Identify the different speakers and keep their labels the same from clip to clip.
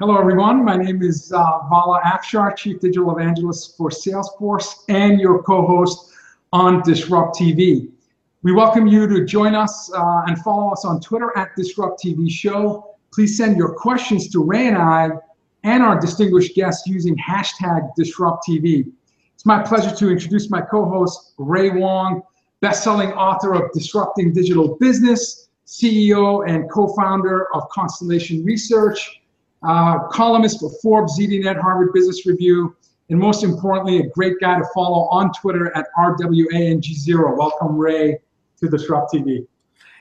Speaker 1: Hello, everyone. My name is uh, Vala Afshar, Chief Digital Evangelist for Salesforce, and your co-host on Disrupt TV. We welcome you to join us uh, and follow us on Twitter at Disrupt TV Show. Please send your questions to Ray and I and our distinguished guests using hashtag Disrupt TV. It's my pleasure to introduce my co-host, Ray Wang, best-selling author of Disrupting Digital Business, CEO and co-founder of Constellation Research, uh, columnist for Forbes, ZDNet, Harvard Business Review, and most importantly, a great guy to follow on Twitter at RWANG0. Welcome, Ray, to Disrupt TV.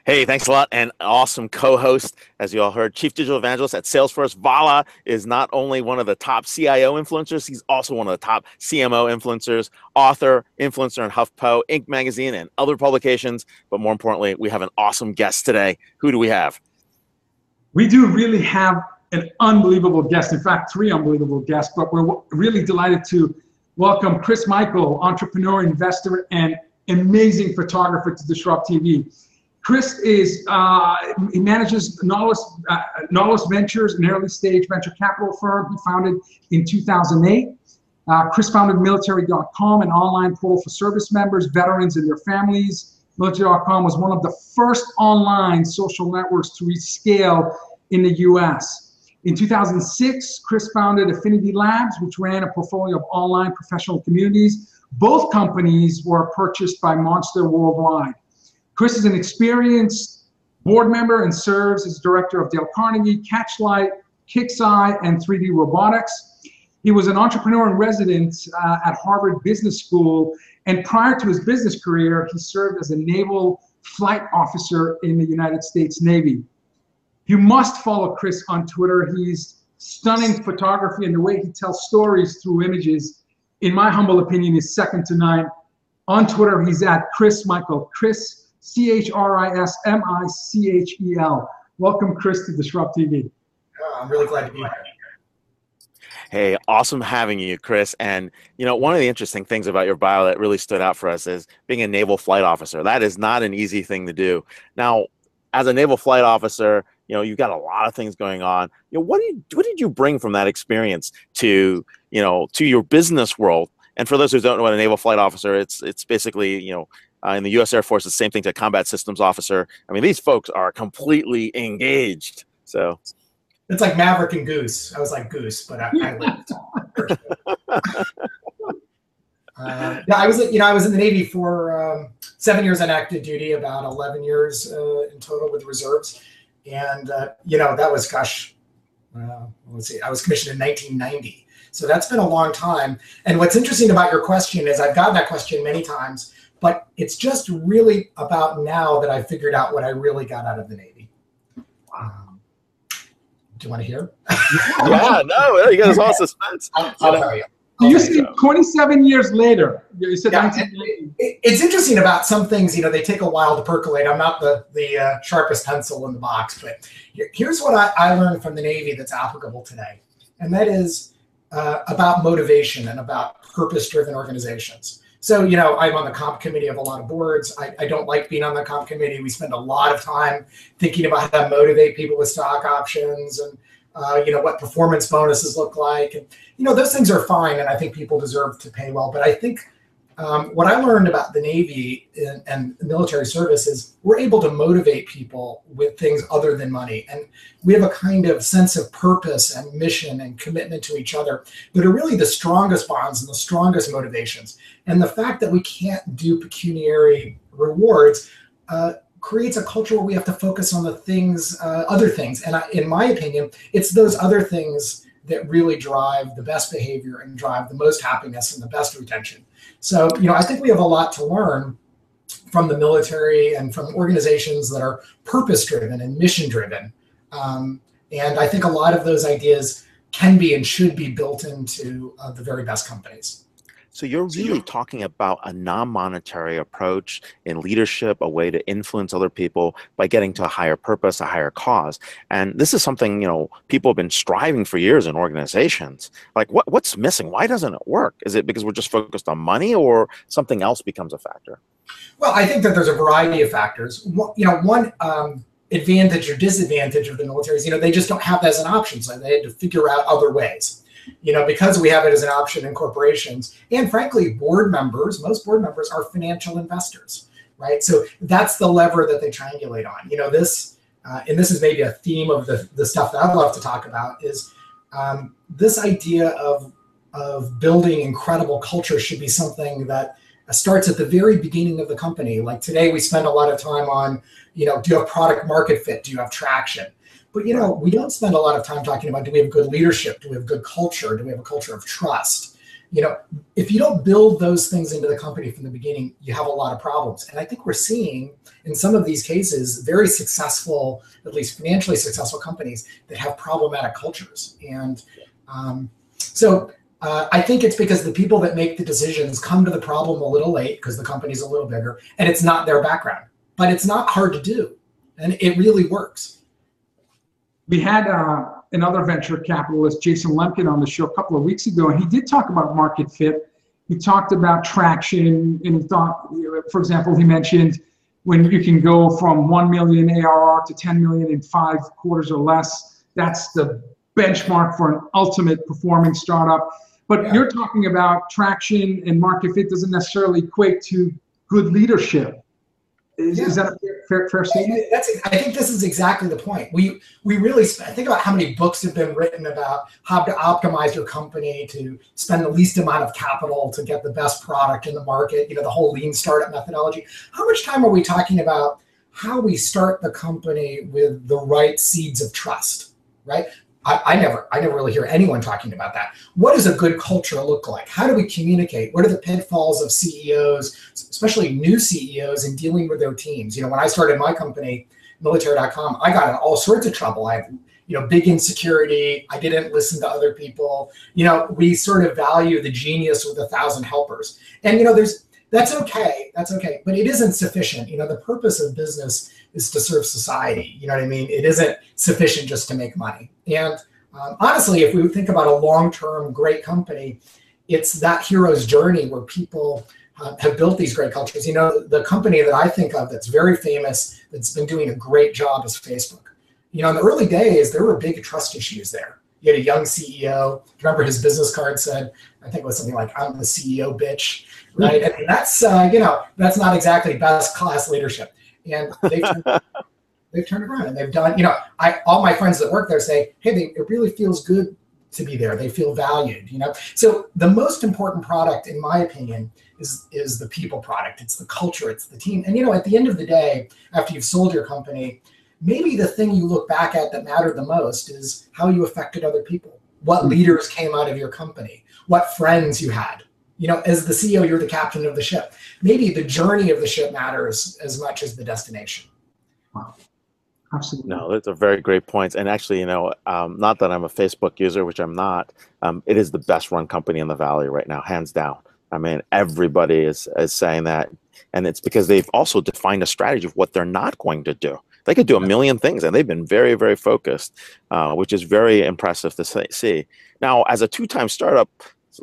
Speaker 2: Hey, thanks a lot. And awesome co host, as you all heard, Chief Digital Evangelist at Salesforce. Vala is not only one of the top CIO influencers, he's also one of the top CMO influencers, author, influencer in HuffPo, Inc. magazine, and other publications. But more importantly, we have an awesome guest today. Who do we have?
Speaker 1: We do really have an unbelievable guest. In fact, three unbelievable guests. But we're really delighted to welcome Chris Michel, entrepreneur, investor, and amazing photographer to Disrupt TV. Chris is uh, he manages Nautilus, uh, Ventures, an early stage venture capital firm he founded in 2008. Uh, Chris founded military.com, an online portal for service members, veterans, and their families. Military.com was one of the first online social networks to reach scale in the US. In 2006, Chris founded Affinity Labs, which ran a portfolio of online professional communities. Both companies were purchased by Monster Worldwide. Chris is an experienced board member and serves as director of Dale Carnegie, Catchlight, KIXEYE, and 3D Robotics. He was an entrepreneur in residence uh, at Harvard Business School, and prior to his business career, he served as a naval flight officer in the United States Navy. You must follow Chris on Twitter. He's stunning photography and the way he tells stories through images, in my humble opinion, is second to none. On Twitter, he's at Chris Michel. Chris, C H R I S M I C H E L. Welcome, Chris, to Disrupt TV.
Speaker 3: Oh, I'm really glad to be here.
Speaker 2: Hey, awesome having you, Chris. And you know, one of the interesting things about your bio that really stood out for us is being a naval flight officer. That is not an easy thing to do. Now, as a naval flight officer, you know you've got a lot of things going on you know what did what did you bring from that experience to you know to your business world and for those who don't know what a naval flight officer it's it's basically you know uh, in the U.S. Air Force, the same thing to a combat systems officer. I mean, these folks are completely engaged. So
Speaker 3: it's like Maverick and Goose. I was like Goose, but I, I lived. uh, yeah, I was you know I was in the Navy for um, seven years on active duty, about eleven years uh, in total with reserves and uh, you know that was gosh, uh, let's see, I was commissioned in 1990, so that's been a long time. And what's interesting about your question is I've gotten that question many times, but it's just really about now that I figured out what I really got out of the Navy. Um, do you want to hear?
Speaker 2: yeah, no, you got us all suspense.
Speaker 3: I'll, I'll tell you.
Speaker 1: So you see, 27 years later, you said
Speaker 3: yeah, it, it's interesting about some things. You know, they take a while to percolate. I'm not the the uh, sharpest pencil in the box, but here's what I, I learned from the Navy that's applicable today, and that is uh, about motivation and about purpose-driven organizations. So, you know, I'm on the comp committee of a lot of boards. I, I, don't like being on the comp committee. We spend a lot of time thinking about how to motivate people with stock options and uh, you know what performance bonuses look like. And you know those things are fine and i think people deserve to pay well. But i think um, what i learned about the navy and, and military service is we're able to motivate people with things other than money. And we have a kind of sense of purpose and mission and commitment to each other that are really the strongest bonds and the strongest motivations. And the fact that we can't do pecuniary rewards uh, creates a culture where we have to focus on the things, uh, other things. And I, in my opinion, it's those other things that really drive the best behavior and drive the most happiness and the best retention. So, you know, I think we have a lot to learn from the military and from organizations that are purpose driven and mission driven. Um, and I think a lot of those ideas can be and should be built into uh, the very best companies.
Speaker 2: So you're really talking about a non-monetary approach in leadership, a way to influence other people by getting to a higher purpose, a higher cause. And this is something, you know, people have been striving for years in organizations. Like what, what's missing? Why doesn't it work? Is it because we're just focused on money or something else becomes a factor?
Speaker 3: Well, I think that there's a variety of factors. You know, one, um, advantage or disadvantage of the military is, you know, they just don't have that as an option. So they had to figure out other ways. You know, because we have it as an option in corporations, and frankly, board members, most board members are financial investors, right? So that's the lever that they triangulate on. You know, this, uh, and this is maybe a theme of the, the stuff that I'd love to talk about is um, this idea of of building incredible culture should be something that starts at the very beginning of the company. Like today, we spend a lot of time on, you know, do you have product market fit? Do you have traction? But you know, we don't spend a lot of time talking about do we have good leadership? Do we have good culture? Do we have a culture of trust? You know, if you don't build those things into the company from the beginning, you have a lot of problems. And I think we're seeing in some of these cases very successful, at least financially successful companies that have problematic cultures. And um, so uh, I think it's because the people that make the decisions come to the problem a little late because the company's a little bigger and it's not their background. But it's not hard to do, and it really works.
Speaker 1: We had uh, another venture capitalist, Jason Lemkin, on the show a couple of weeks ago, and he did talk about market fit. He talked about traction, and he thought, for example, he mentioned when you can go from 1 million ARR to 10 million in five quarters or less, that's the benchmark for an ultimate performing startup. But yeah. you're talking about traction and market fit doesn't necessarily equate to good leadership. Is, yeah. is that a fair, fair statement?
Speaker 3: That's, I think this is exactly the point. We we really spend, think about how many books have been written about how to optimize your company to spend the least amount of capital to get the best product in the market. You know, the whole lean startup methodology. How much time are we talking about how we start the company with the right seeds of trust? Right? I, I, never I never really hear anyone talking about that. What does a good culture look like? How do we communicate? What are the pitfalls of CEOs, especially new CEOs, in dealing with their teams? You know, when I started my company, military.com, I got in all sorts of trouble. I you know, big insecurity. I didn't listen to other people. You know, we sort of value the genius with a thousand helpers. And you know, there's that's okay. That's okay. But it isn't sufficient. You know, the purpose of business is to serve society. You know what I mean? It isn't sufficient just to make money. And um, honestly, if we think about a long term great company, it's that hero's journey where people uh, have built these great cultures. You know, the company that I think of that's very famous, that's been doing a great job is Facebook. You know, in the early days, there were big trust issues there. You had a young CEO. Remember his business card said, I think it was something like, I'm the CEO bitch, right? And that's, uh, you know, that's not exactly best class leadership and they've turned, they've turned around and they've done. You know, I all my friends that work there say, hey, they, it really feels good to be there. They feel valued. You know, so the most important product, in my opinion, is is the people product. It's the culture. It's the team. And you know, at the end of the day, after you've sold your company, maybe the thing you look back at that mattered the most is how you affected other people. What mm-hmm. leaders came out of your company? What friends you had? you know, as the CEO, you're the captain of the ship. Maybe the journey of the ship matters as much as the destination.
Speaker 1: Wow. Absolutely.
Speaker 2: No, that's a very great point. And actually, you know, um, not that I'm a Facebook user, which I'm not, um, it is the best run company in the Valley right now, hands down. I mean, everybody is, is saying that. And it's because they've also defined a strategy of what they're not going to do. They could do a million things, and they've been very, very focused, uh, which is very impressive to see. Now, as a two time startup,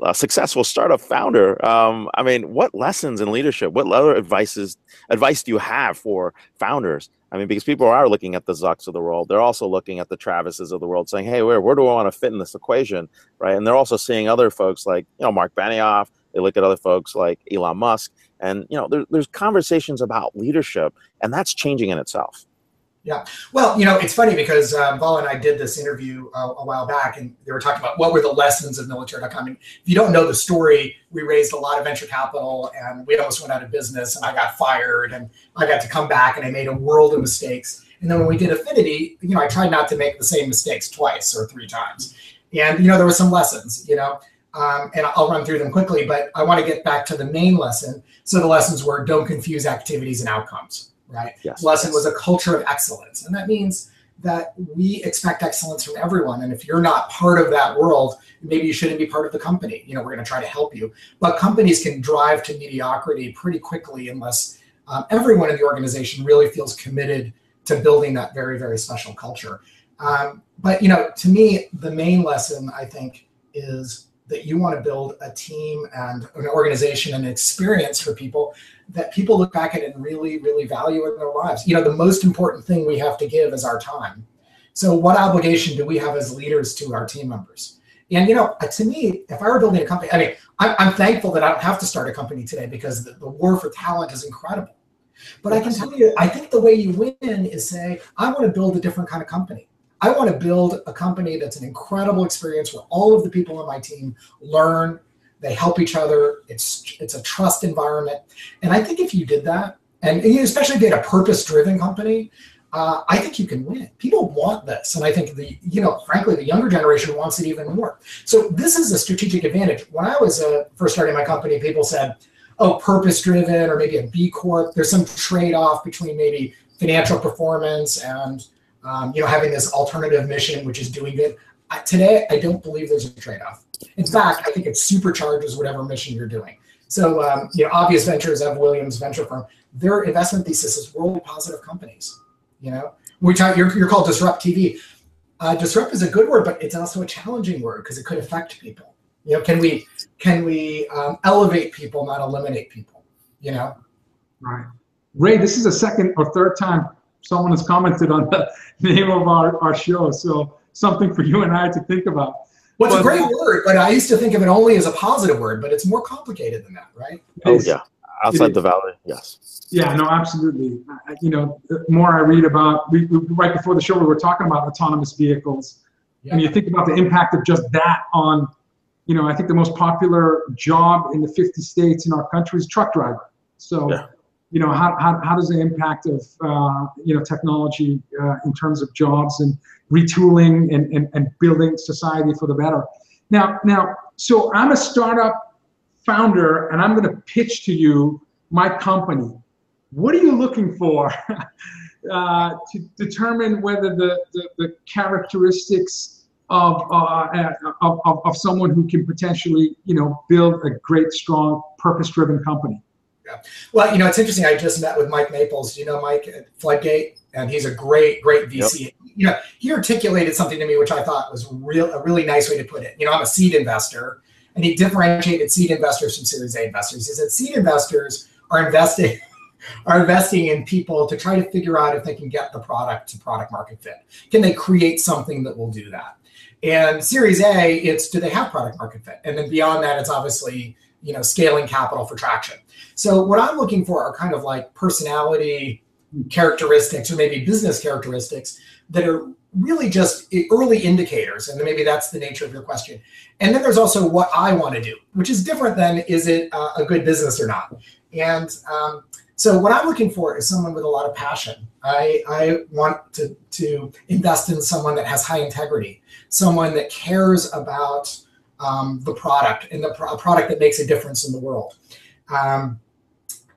Speaker 2: a successful startup founder. Um, I mean, what lessons in leadership, what other advices, advice do you have for founders? I mean, because people are looking at the Zucks of the world, they're also looking at the Travises of the world, saying, "Hey, where where do I want to fit in this equation?" Right? And they're also seeing other folks like you know Marc Benioff. They look at other folks like Elon Musk, and you know, there, there's conversations about leadership, and that's changing in itself.
Speaker 3: Yeah. Well, you know, it's funny because um, Val and I did this interview uh, a while back, and they were talking about what were the lessons of military.com. And if you don't know the story, we raised a lot of venture capital, and we almost went out of business, and I got fired, and I got to come back, and I made a world of mistakes. And then when we did Affinity, you know, I tried not to make the same mistakes twice or three times. And you know, there were some lessons. You know, um, and I'll run through them quickly, but I want to get back to the main lesson. So the lessons were don't confuse activities and outcomes right? Yes. Lesson was a culture of excellence. And that means that we expect excellence from everyone. And if you're not part of that world, maybe you shouldn't be part of the company. You know, we're going to try to help you. But companies can drive to mediocrity pretty quickly unless um, everyone in the organization really feels committed to building that very, very special culture. Um, but, you know, to me, the main lesson, I think, is that you want to build a team and an organization and experience for people that people look back at and really, really value in their lives. You know, the most important thing we have to give is our time. So, what obligation do we have as leaders to our team members? And you know, uh, to me, if I were building a company, I mean, I'm, I'm thankful that I don't have to start a company today because the, the war for talent is incredible. But I can tell you, I think the way you win is say, I want to build a different kind of company. I want to build a company that's an incredible experience where all of the people on my team learn, they help each other. It's it's a trust environment, and I think if you did that, and especially if you had a purpose-driven company, uh, I think you can win. People want this, and I think the you know, frankly, the younger generation wants it even more. So this is a strategic advantage. When I was uh, first starting my company, people said, "Oh, purpose-driven, or maybe a B Corp." There's some trade-off between maybe financial performance and um, you know having this alternative mission, which is doing good. I, today, I don't believe there's a trade-off. In fact, I think it supercharges whatever mission you're doing. So, um, you know, Obvious Ventures, Ev Williams venture firm, their investment thesis is world positive companies you know which are, you're, you're called disrupt tv uh, disrupt is a good word but it's also a challenging word because it could affect people you know can we can we um, elevate people not eliminate people you know
Speaker 1: right ray this is the second or third time someone has commented on the name of our, our show so something for you and i to think about
Speaker 3: well, it's a great word, but I used to think of it only as a positive word, but it's more complicated than that, right?
Speaker 2: Oh, yeah. Outside the valley, yes.
Speaker 1: Yeah, no, absolutely. you know, the more I read about, we, we, right before the show, we were talking about autonomous vehicles. Yeah. And you think about the impact of just that on, you know, I think the most popular job in the 50 states in our country is truck driver. So, yeah. You know, how, how, how does the impact of, uh, you know, technology uh, in terms of jobs and retooling and, and, and building society for the better? Now, now, so I'm a startup founder and I'm going to pitch to you my company what are you looking for uh, to determine whether the, the, the characteristics of, uh, uh, of, of, someone who can potentially, you know, build a great, strong, purpose-driven company?
Speaker 3: Well, you know, it's interesting. I just met with Mike Maples. You know, Mike at Floodgate, and he's a great, great VC. Yep. You know, he articulated something to me which I thought was real, a really nice way to put it. You know, I'm a seed investor, and he differentiated seed investors from Series A investors. He said seed investors are investing are investing in people to try to figure out if they can get the product to product market fit. Can they create something that will do that? And Series A, it's do they have product market fit? And then beyond that, it's obviously you know scaling capital for traction. So what I'm looking for are kind of like personality characteristics or maybe business characteristics that are really just early indicators and maybe that's the nature of your question and then there's also what i want to do which is different than is it a good business or not and um, so what I'm looking for is someone with a lot of passion. I, I want to, to invest in someone that has high integrity, someone that cares about um, the product and the pro- product that makes a difference in the world. Um,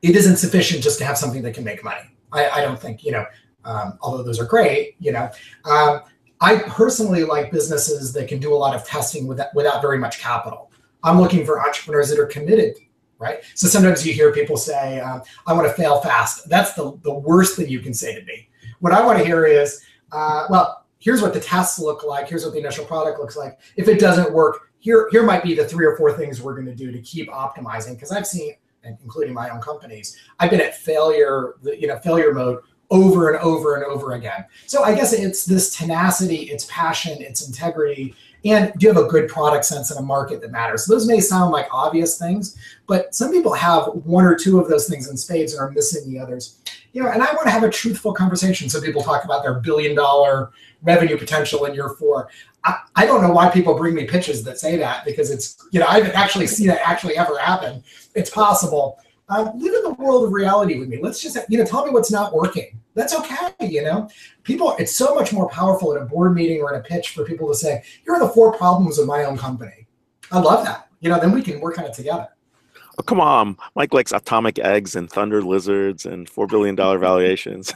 Speaker 3: it isn't sufficient just to have something that can make money. I, I don't think, you know, um, although those are great, you know. Um, I personally like businesses that can do a lot of testing without, without very much capital. I'm looking for entrepreneurs that are committed right? So sometimes you hear people say, um, I want to fail fast. That's the, the worst thing you can say to me. What I want to hear is, uh, well, here's what the tests look like. Here's what the initial product looks like. If it doesn't work, here, here might be the three or four things we're going to do to keep optimizing. Because I've seen, including my own companies, I've been at failure, you know, failure mode over and over and over again. So I guess it's this tenacity, it's passion, it's integrity, and do you have a good product sense in a market that matters? Those may sound like obvious things, but some people have one or two of those things in spades and are missing the others. You know, and I want to have a truthful conversation. So people talk about their billion dollar revenue potential in year four. I, I don't know why people bring me pitches that say that because it's, you know, I haven't actually seen that actually ever happen. It's possible. Uh, live in the world of reality with me. Let's just, you know, tell me what's not working. That's okay. You know, people, it's so much more powerful in a board meeting or in a pitch for people to say, here are the four problems of my own company. I love that. You know, then we can work on it together.
Speaker 2: Oh, come on. Mike likes atomic eggs and thunder lizards and $4 billion valuations.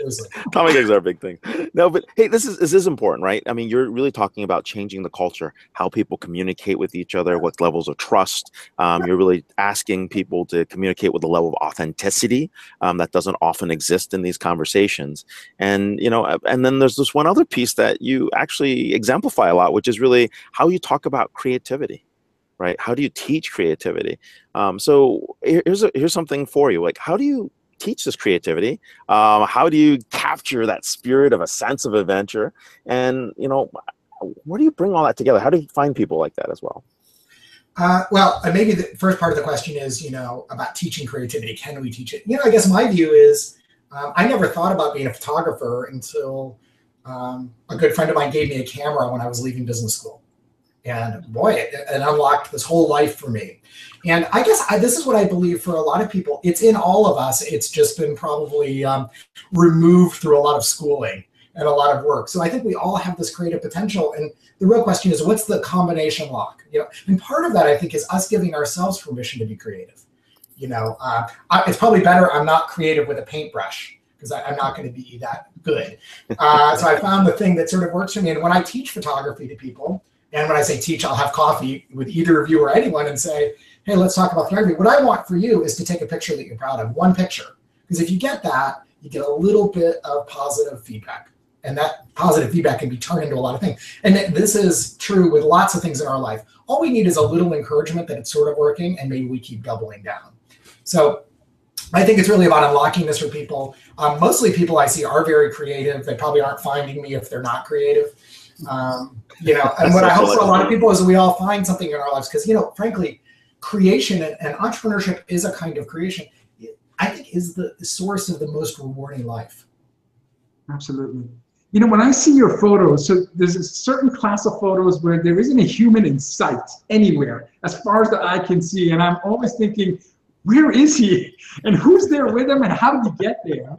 Speaker 2: Atomic eggs are a big thing. No, but hey, this is this is important, right? I mean, you're really talking about changing the culture, how people communicate with each other, what levels of trust. Um, you're really asking people to communicate with a level of authenticity um, that doesn't often exist in these conversations. And you know, and then there's this one other piece that you actually exemplify a lot, which is really how you talk about creativity right? How do you teach creativity? Um, so here's a, here's something for you. Like, how do you teach this creativity? Um, how do you capture that spirit of a sense of adventure? And you know, where do you bring all that together? How do you find people like that as well?
Speaker 3: Uh, well, maybe the first part of the question is, you know, about teaching creativity. Can we teach it? You know, I guess my view is, um, I never thought about being a photographer until um, a good friend of mine gave me a camera when I was leaving business school and boy, it, it, unlocked this whole life for me. And I guess I, this is what I believe for a lot of people. It's in all of us. It's just been probably um, removed through a lot of schooling and a lot of work. So I think we all have this creative potential. And the real question is, what's the combination lock? You know, and part of that I think is us giving ourselves permission to be creative. You know, uh, I, it's probably better I'm not creative with a paintbrush because I'm not going to be that good. Uh, so I found the thing that sort of works for me. And when I teach photography to people, and when I say teach, I'll have coffee with either of you or anyone and say, hey, let's talk about photography. What I want for you is to take a picture that you're proud of, one picture. Because if you get that, you get a little bit of positive feedback. And that positive feedback can be turned into a lot of things. And this is true with lots of things in our life. All we need is a little encouragement that it's sort of working, and maybe we keep doubling down. So I think it's really about unlocking this for people. Um, mostly people I see are very creative. They probably aren't finding me if they're not creative. Um, you know, and what I hope for a lot of people is we all find something in our lives because, you know, frankly, creation and, and, entrepreneurship is a kind of creation. I think is the source of the most rewarding life.
Speaker 1: Absolutely. You know, when I see your photos, so there's a certain class of photos where there isn't a human in sight anywhere, as far as the eye can see, and I'm always thinking, where is he, and who's there with him, and how did he get there?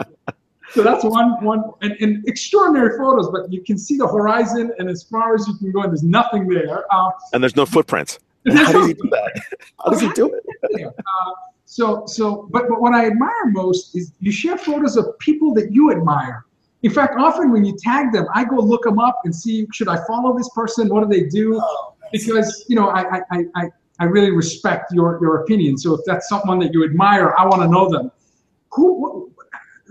Speaker 1: So that's one one and, and, extraordinary photos, but you can see the horizon and as far as you can go, and there's nothing there. Uh,
Speaker 2: and there's no footprints. How does he do that? How does he do it?
Speaker 1: uh, so so, but but what I admire most is you share photos of people that you admire. In fact, often when you tag them, I go look them up and see should I follow this person? What do they do? Oh, because you know I I I I really respect your your opinion. So if that's someone that you admire, I want to know them. Who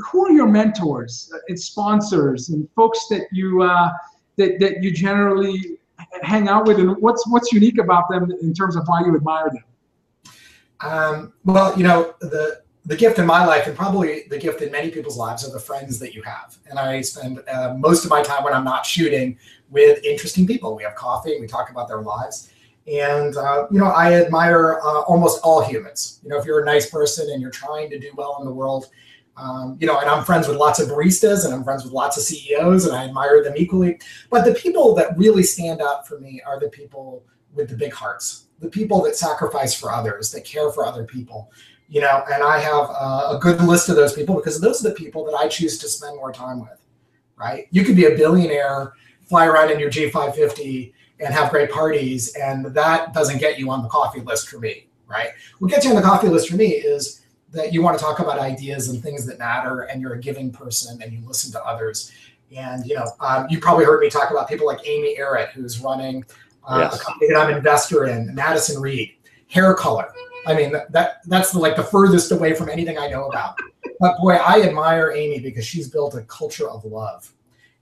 Speaker 1: who are your mentors and sponsors and folks that you uh, that that you generally hang out with, and what's what's unique about them in terms of why you admire them?
Speaker 3: Um, well, you know the the gift in my life, and probably the gift in many people's lives, are the friends that you have. And I spend uh, most of my time when I'm not shooting with interesting people. We have coffee, we talk about their lives. And, uh, you know, I admire uh, almost all humans. You know, if you're a nice person and you're trying to do well in the world, um, you know, and I'm friends with lots of baristas and I'm friends with lots of CEOs and I admire them equally. But the people that really stand out for me are the people with the big hearts, the people that sacrifice for others, that care for other people. You know, and I have uh, a good list of those people because those are the people that I choose to spend more time with, right? You could be a billionaire, fly around in your G550 and have great parties, and that doesn't get you on the coffee list for me, right? What gets you on the coffee list for me is that you want to talk about ideas and things that matter and you're a giving person and you listen to others. And you know um, you probably heard me talk about people like amy Errett, who's running uh, yes. a company that i'm an investor in madison reed. Hair color. I mean that that's the, like the furthest away from anything i know about. But boy i admire amy because she's built a culture of love.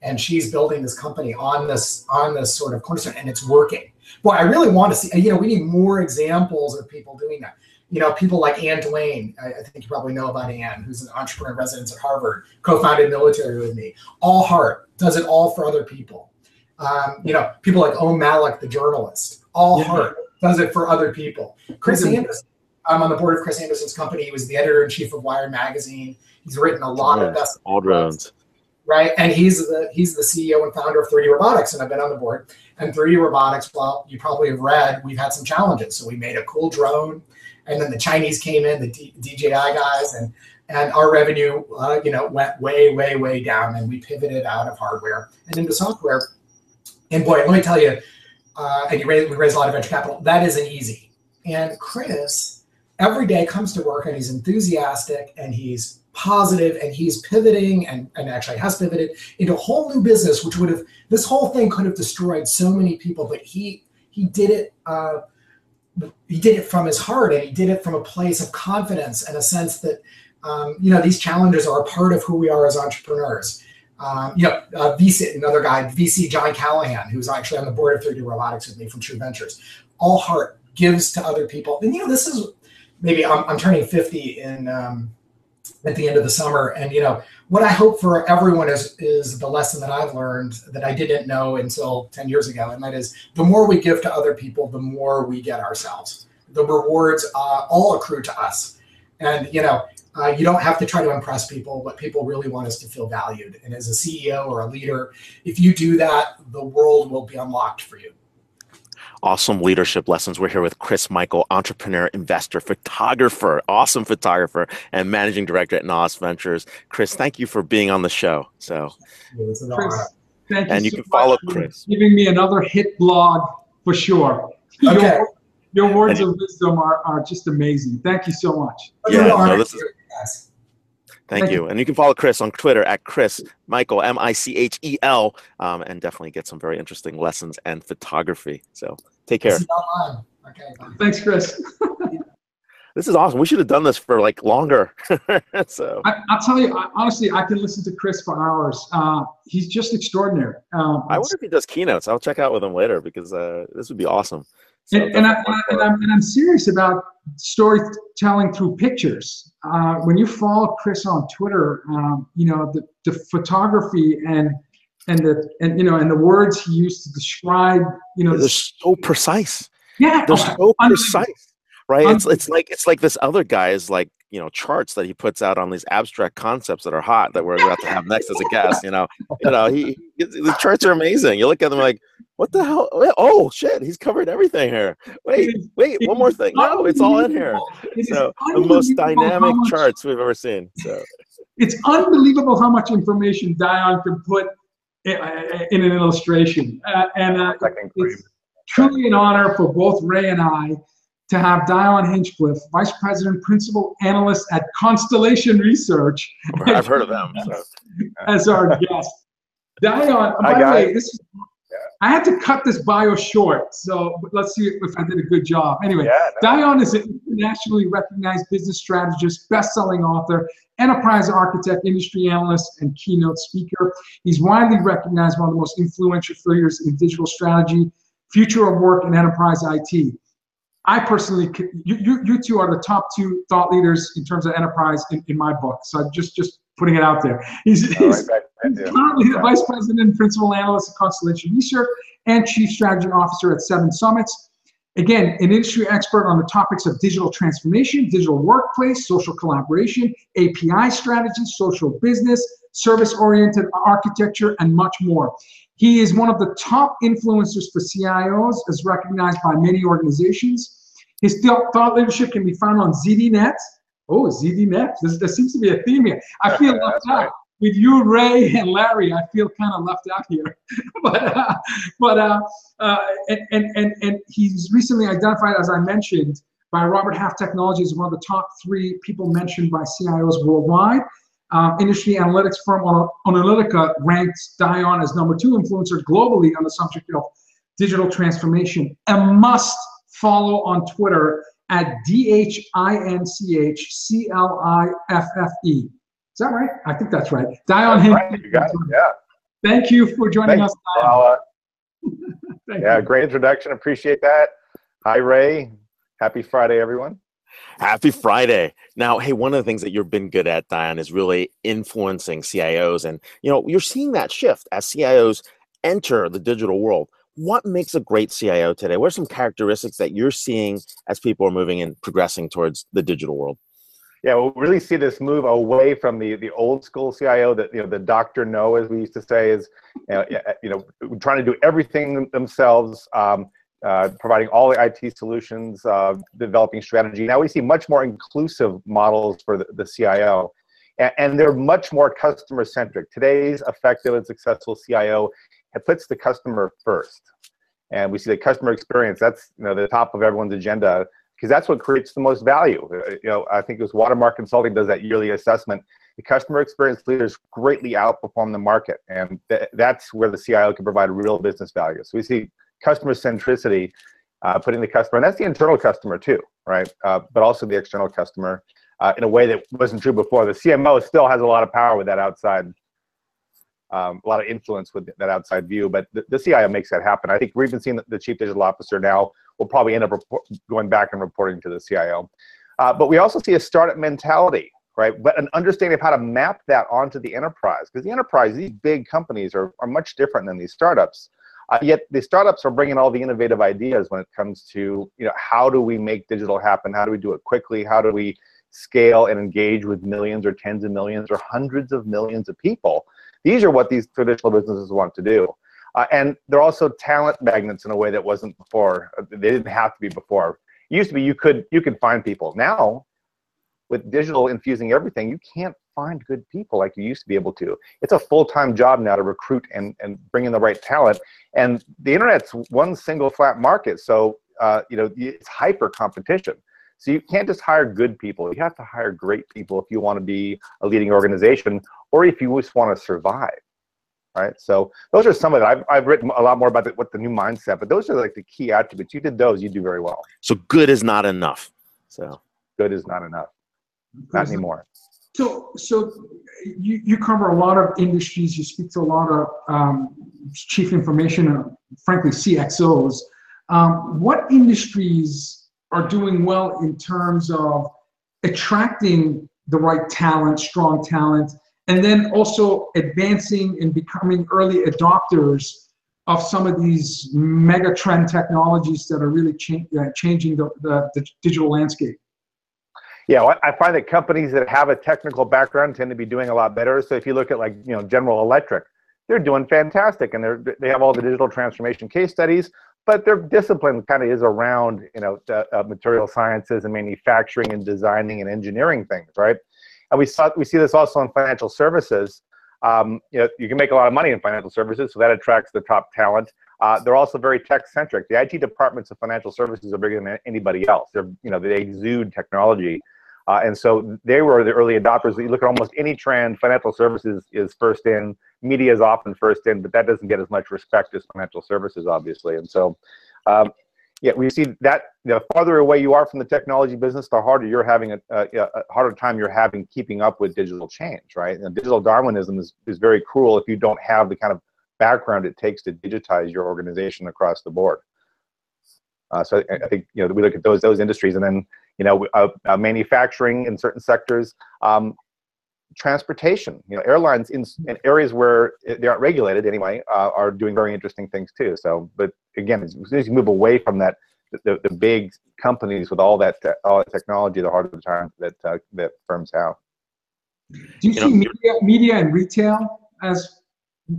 Speaker 3: And she's building this company on this on this sort of cornerstone and it's working. Boy i really want to see you know we need more examples of people doing that you know, people like Ann Dwane, I, I, think you probably know about Ann, who's an entrepreneur in residence at Harvard, co-founded military with me. All heart, does it all for other people. Um, you know, people like Om Malik, the journalist, all yeah. heart, does it for other people. Chris. Anderson, I'm on the board of Chris Anderson's company. He was the editor in chief of Wired magazine. He's written a lot of best
Speaker 2: all rounds.
Speaker 3: Right, and he's the he's the CEO and founder of 3D Robotics, and I've been on the board. And 3D Robotics, well, you probably have read, we've had some challenges. So we made a cool drone and then the Chinese came in, the D- DJI guys, and and our revenue, uh, you know, went way, way, way down, and we pivoted out of hardware and into software. And boy, let me tell you, uh, and you raise, we raised a lot of venture capital. That isn't easy. And Chris every day comes to work and he's enthusiastic and he's positive and he's pivoting and, and actually has pivoted into a whole new business, which would have this whole thing could have destroyed so many people, but he he did it. Uh, he did it from his heart and he did it from a place of confidence and a sense that um, you know these challenges are a part of who we are as entrepreneurs um, you know uh, vc another guy vc jon callahan who's actually on the board of 3d robotics with me from true ventures all heart gives to other people and you know this is maybe i'm, I'm turning 50 in um, at the end of the summer. And you know what i hope for everyone is is the lesson that i've learned that i didn't know until 10 years ago. And that is the more we give to other people the more we get ourselves. The rewards uh, all accrue to us. And you know uh, you don't have to try to impress people. What people really want is to feel valued. And as a ceo or a leader if you do that the world will be unlocked for you
Speaker 2: awesome leadership lessons. We're here with Chris Michel, entrepreneur, investor, photographer, awesome photographer, and managing director at Nas Ventures. Chris, thank you for being on the show. So,
Speaker 1: Chris, thank you
Speaker 2: and you
Speaker 1: so
Speaker 2: can follow Chris.
Speaker 1: Giving me another hit blog for sure.
Speaker 3: Okay.
Speaker 1: Your, your words of wisdom are, are just amazing. Thank you so much.
Speaker 2: Yeah, no, this is-
Speaker 3: here, guys.
Speaker 2: Thank
Speaker 1: Thank
Speaker 2: you. And you can follow Chris on Twitter at Chris Michel, M I C H E L, um, and definitely get some very interesting lessons and photography. So take care.
Speaker 3: See you online. Okay.
Speaker 1: Thanks, Chris.
Speaker 2: This is awesome. We should have done this for like longer. so
Speaker 1: I, I'll tell you, I, honestly, I can listen to Chris for hours. Uh, he's just extraordinary. Um,
Speaker 2: I wonder if he does keynotes. I'll check out with him later because uh, this would be awesome. So
Speaker 1: and, and, I, and, I'm, and I'm serious about storytelling through pictures. Uh, when you follow Chris on Twitter, um, you know the, the photography and and the and you know and the words he used to describe, you know,
Speaker 2: they're so precise.
Speaker 1: yeah,
Speaker 2: They're so precise, right? It's it's like it's like this other guy is like you know charts that he puts out on these abstract concepts that are hot that we're about to have next as a guest. You know, you know, he, he the charts are amazing. You look at them like, what the hell? Oh shit, he's covered everything here. Wait, wait, one more thing. No, it's all in here. So the most dynamic
Speaker 1: much-
Speaker 2: charts we've ever seen. So
Speaker 1: It's unbelievable how much information Dion can put i- in an illustration, uh, and uh, it's truly an honor for both Ray and I to have Dion Hinchcliffe, Vice President, Principal Analyst at Constellation Research,
Speaker 2: I've heard of them. So.
Speaker 1: as our guest. Dion, by the way, this is, I had to cut this bio short, so let's see if I did a good job. Anyway,
Speaker 4: Yeah, no,
Speaker 1: Dion is an internationally recognized business strategist, best-selling author, enterprise architect, industry analyst, and keynote speaker. He's widely recognized one of the most influential figures in digital strategy, future of work, and enterprise IT. I personally, you, you, you two are the top two thought leaders in terms of enterprise in, in my book. So I'm just, just putting it out there. He's, he's,
Speaker 4: right,
Speaker 1: He's currently the vice president and principal analyst at Constellation Research and chief strategy officer at Seven Summits. Again, an industry expert on the topics of digital transformation, digital workplace, social collaboration, API strategy, social business, service oriented architecture, and much more. He is one of the top influencers for CIOs, as recognized by many organizations. His thought leadership can be found on ZDNet. Oh, ZDNet. There's, there seems to be a theme here. I feel left out
Speaker 4: right.
Speaker 1: with you, Ray, and Larry, I feel kind of left out here. but uh, but uh, uh, and, and and and he's recently identified, as I mentioned, by Robert Half Technologies, one of the top three people mentioned by CIOs worldwide. Uh, industry analytics firm Ana- Onalytica ranks Dion as number two influencer globally on the subject of digital transformation. A must follow on Twitter at D H I N C H C L I F F E. Is that right? I think that's right. Dion
Speaker 4: That's
Speaker 1: Hinch.
Speaker 4: right, you got it. Yeah.
Speaker 1: Thank you for joining
Speaker 4: Thank
Speaker 1: us. Dion.
Speaker 4: Uh,
Speaker 1: Thank
Speaker 4: yeah,
Speaker 1: you.
Speaker 4: great introduction. Appreciate that. Hi, Ray. Happy Friday, everyone.
Speaker 2: Happy Friday. Now, hey, one of the things that you've been good at, Dion, is really influencing CIOs. And, you know, you're seeing that shift as CIOs enter the digital world. What makes a great CIO today? What are some characteristics that you're seeing as people are moving and progressing towards the digital world?
Speaker 4: Yeah, we'll really see this move away from the, the old school CIO that you know the doctor no, as we used to say, is you know, you know trying to do everything themselves, um, uh, providing all the IT solutions, uh, developing strategy. Now we see much more inclusive models for the, the CIO, and, and they're much more customer centric. Today's effective and successful CIO puts the customer first, and we see the customer experience. That's you know the top of everyone's agenda because that's what creates the most value. Uh, you know, I think it was Watermark Consulting does that yearly assessment. The customer experience leaders greatly outperform the market, and th- that's where the CIO can provide real business value. So we see customer centricity, uh, putting the customer, and that's the internal customer too, right? Uh, but also the external customer uh, in a way that wasn't true before. The CMO still has a lot of power with that outside, um, a lot of influence with that outside view, but the, the CIO makes that happen. I think we've been seeing the, the chief digital officer now will probably end up report, going back and reporting to the CIO. Uh, but we also see a startup mentality, right? But an understanding of how to map that onto the enterprise, because the enterprise, these big companies are, are much different than these startups. Uh, yet the startups are bringing all the innovative ideas when it comes to, you know, how do we make digital happen? How do we do it quickly? How do we scale and engage with millions or tens of millions or hundreds of millions of people? These are what these traditional businesses want to do. Uh, and they're also talent magnets in a way that wasn't before. Uh, they didn't have to be before. It used to be you could you could find people. Now, with digital infusing everything, you can't find good people like you used to be able to. It's a full-time job now to recruit and, and bring in the right talent. And the internet's one single flat market, so uh, you know it's hyper competition. So you can't just hire good people. You have to hire great people if you want to be a leading organization, or if you just want to survive right? So those are some of it. I've, I've written a lot more about the, what the new mindset, but those are like the key attributes. You did those, you do very well.
Speaker 2: So good is not enough. So
Speaker 4: good is not enough. Not anymore.
Speaker 1: So, so you, you cover a lot of industries. You speak to a lot of um, chief information, and frankly, CXOs. Um, what industries are doing well in terms of attracting the right talent, strong talent, and then also advancing and becoming early adopters of some of these mega trend technologies that are really cha- uh, changing the, the, the, digital landscape.
Speaker 4: Yeah, well, I find that companies that have a technical background tend to be doing a lot better. So if you look at like you know General Electric, they're doing fantastic, and they're they have all the digital transformation case studies. But their discipline kind of is around you know uh, material sciences and manufacturing and designing and engineering things, right? And we saw we see this also in financial services. Um, you know, you can make a lot of money in financial services, so that attracts the top talent. Uh, they're also very tech centric. The IT departments of financial services are bigger than anybody else. They're you know they exude technology. Uh, and so they were the early adopters. You look at almost any trend, financial services is first in, media is often first in, but that doesn't get as much respect as financial services, obviously. And so um, yeah, we see that the farther away you are from the technology business, the harder you're having a, a, a harder time you're having keeping up with digital change, right? And digital Darwinism is, is very cruel if you don't have the kind of background it takes to digitize your organization across the board. Uh, so I, I, think you know we look at those those industries, and then you know uh, uh, manufacturing in certain sectors. Um, transportation. You know, airlines in, in, areas where they aren't regulated anyway uh, are doing very interesting things too. So, but again, as soon as you move away from that, the, the big companies with all that te- all that technology, the harder the time that uh, that firms have.
Speaker 1: Do you, you see know, media, media and retail as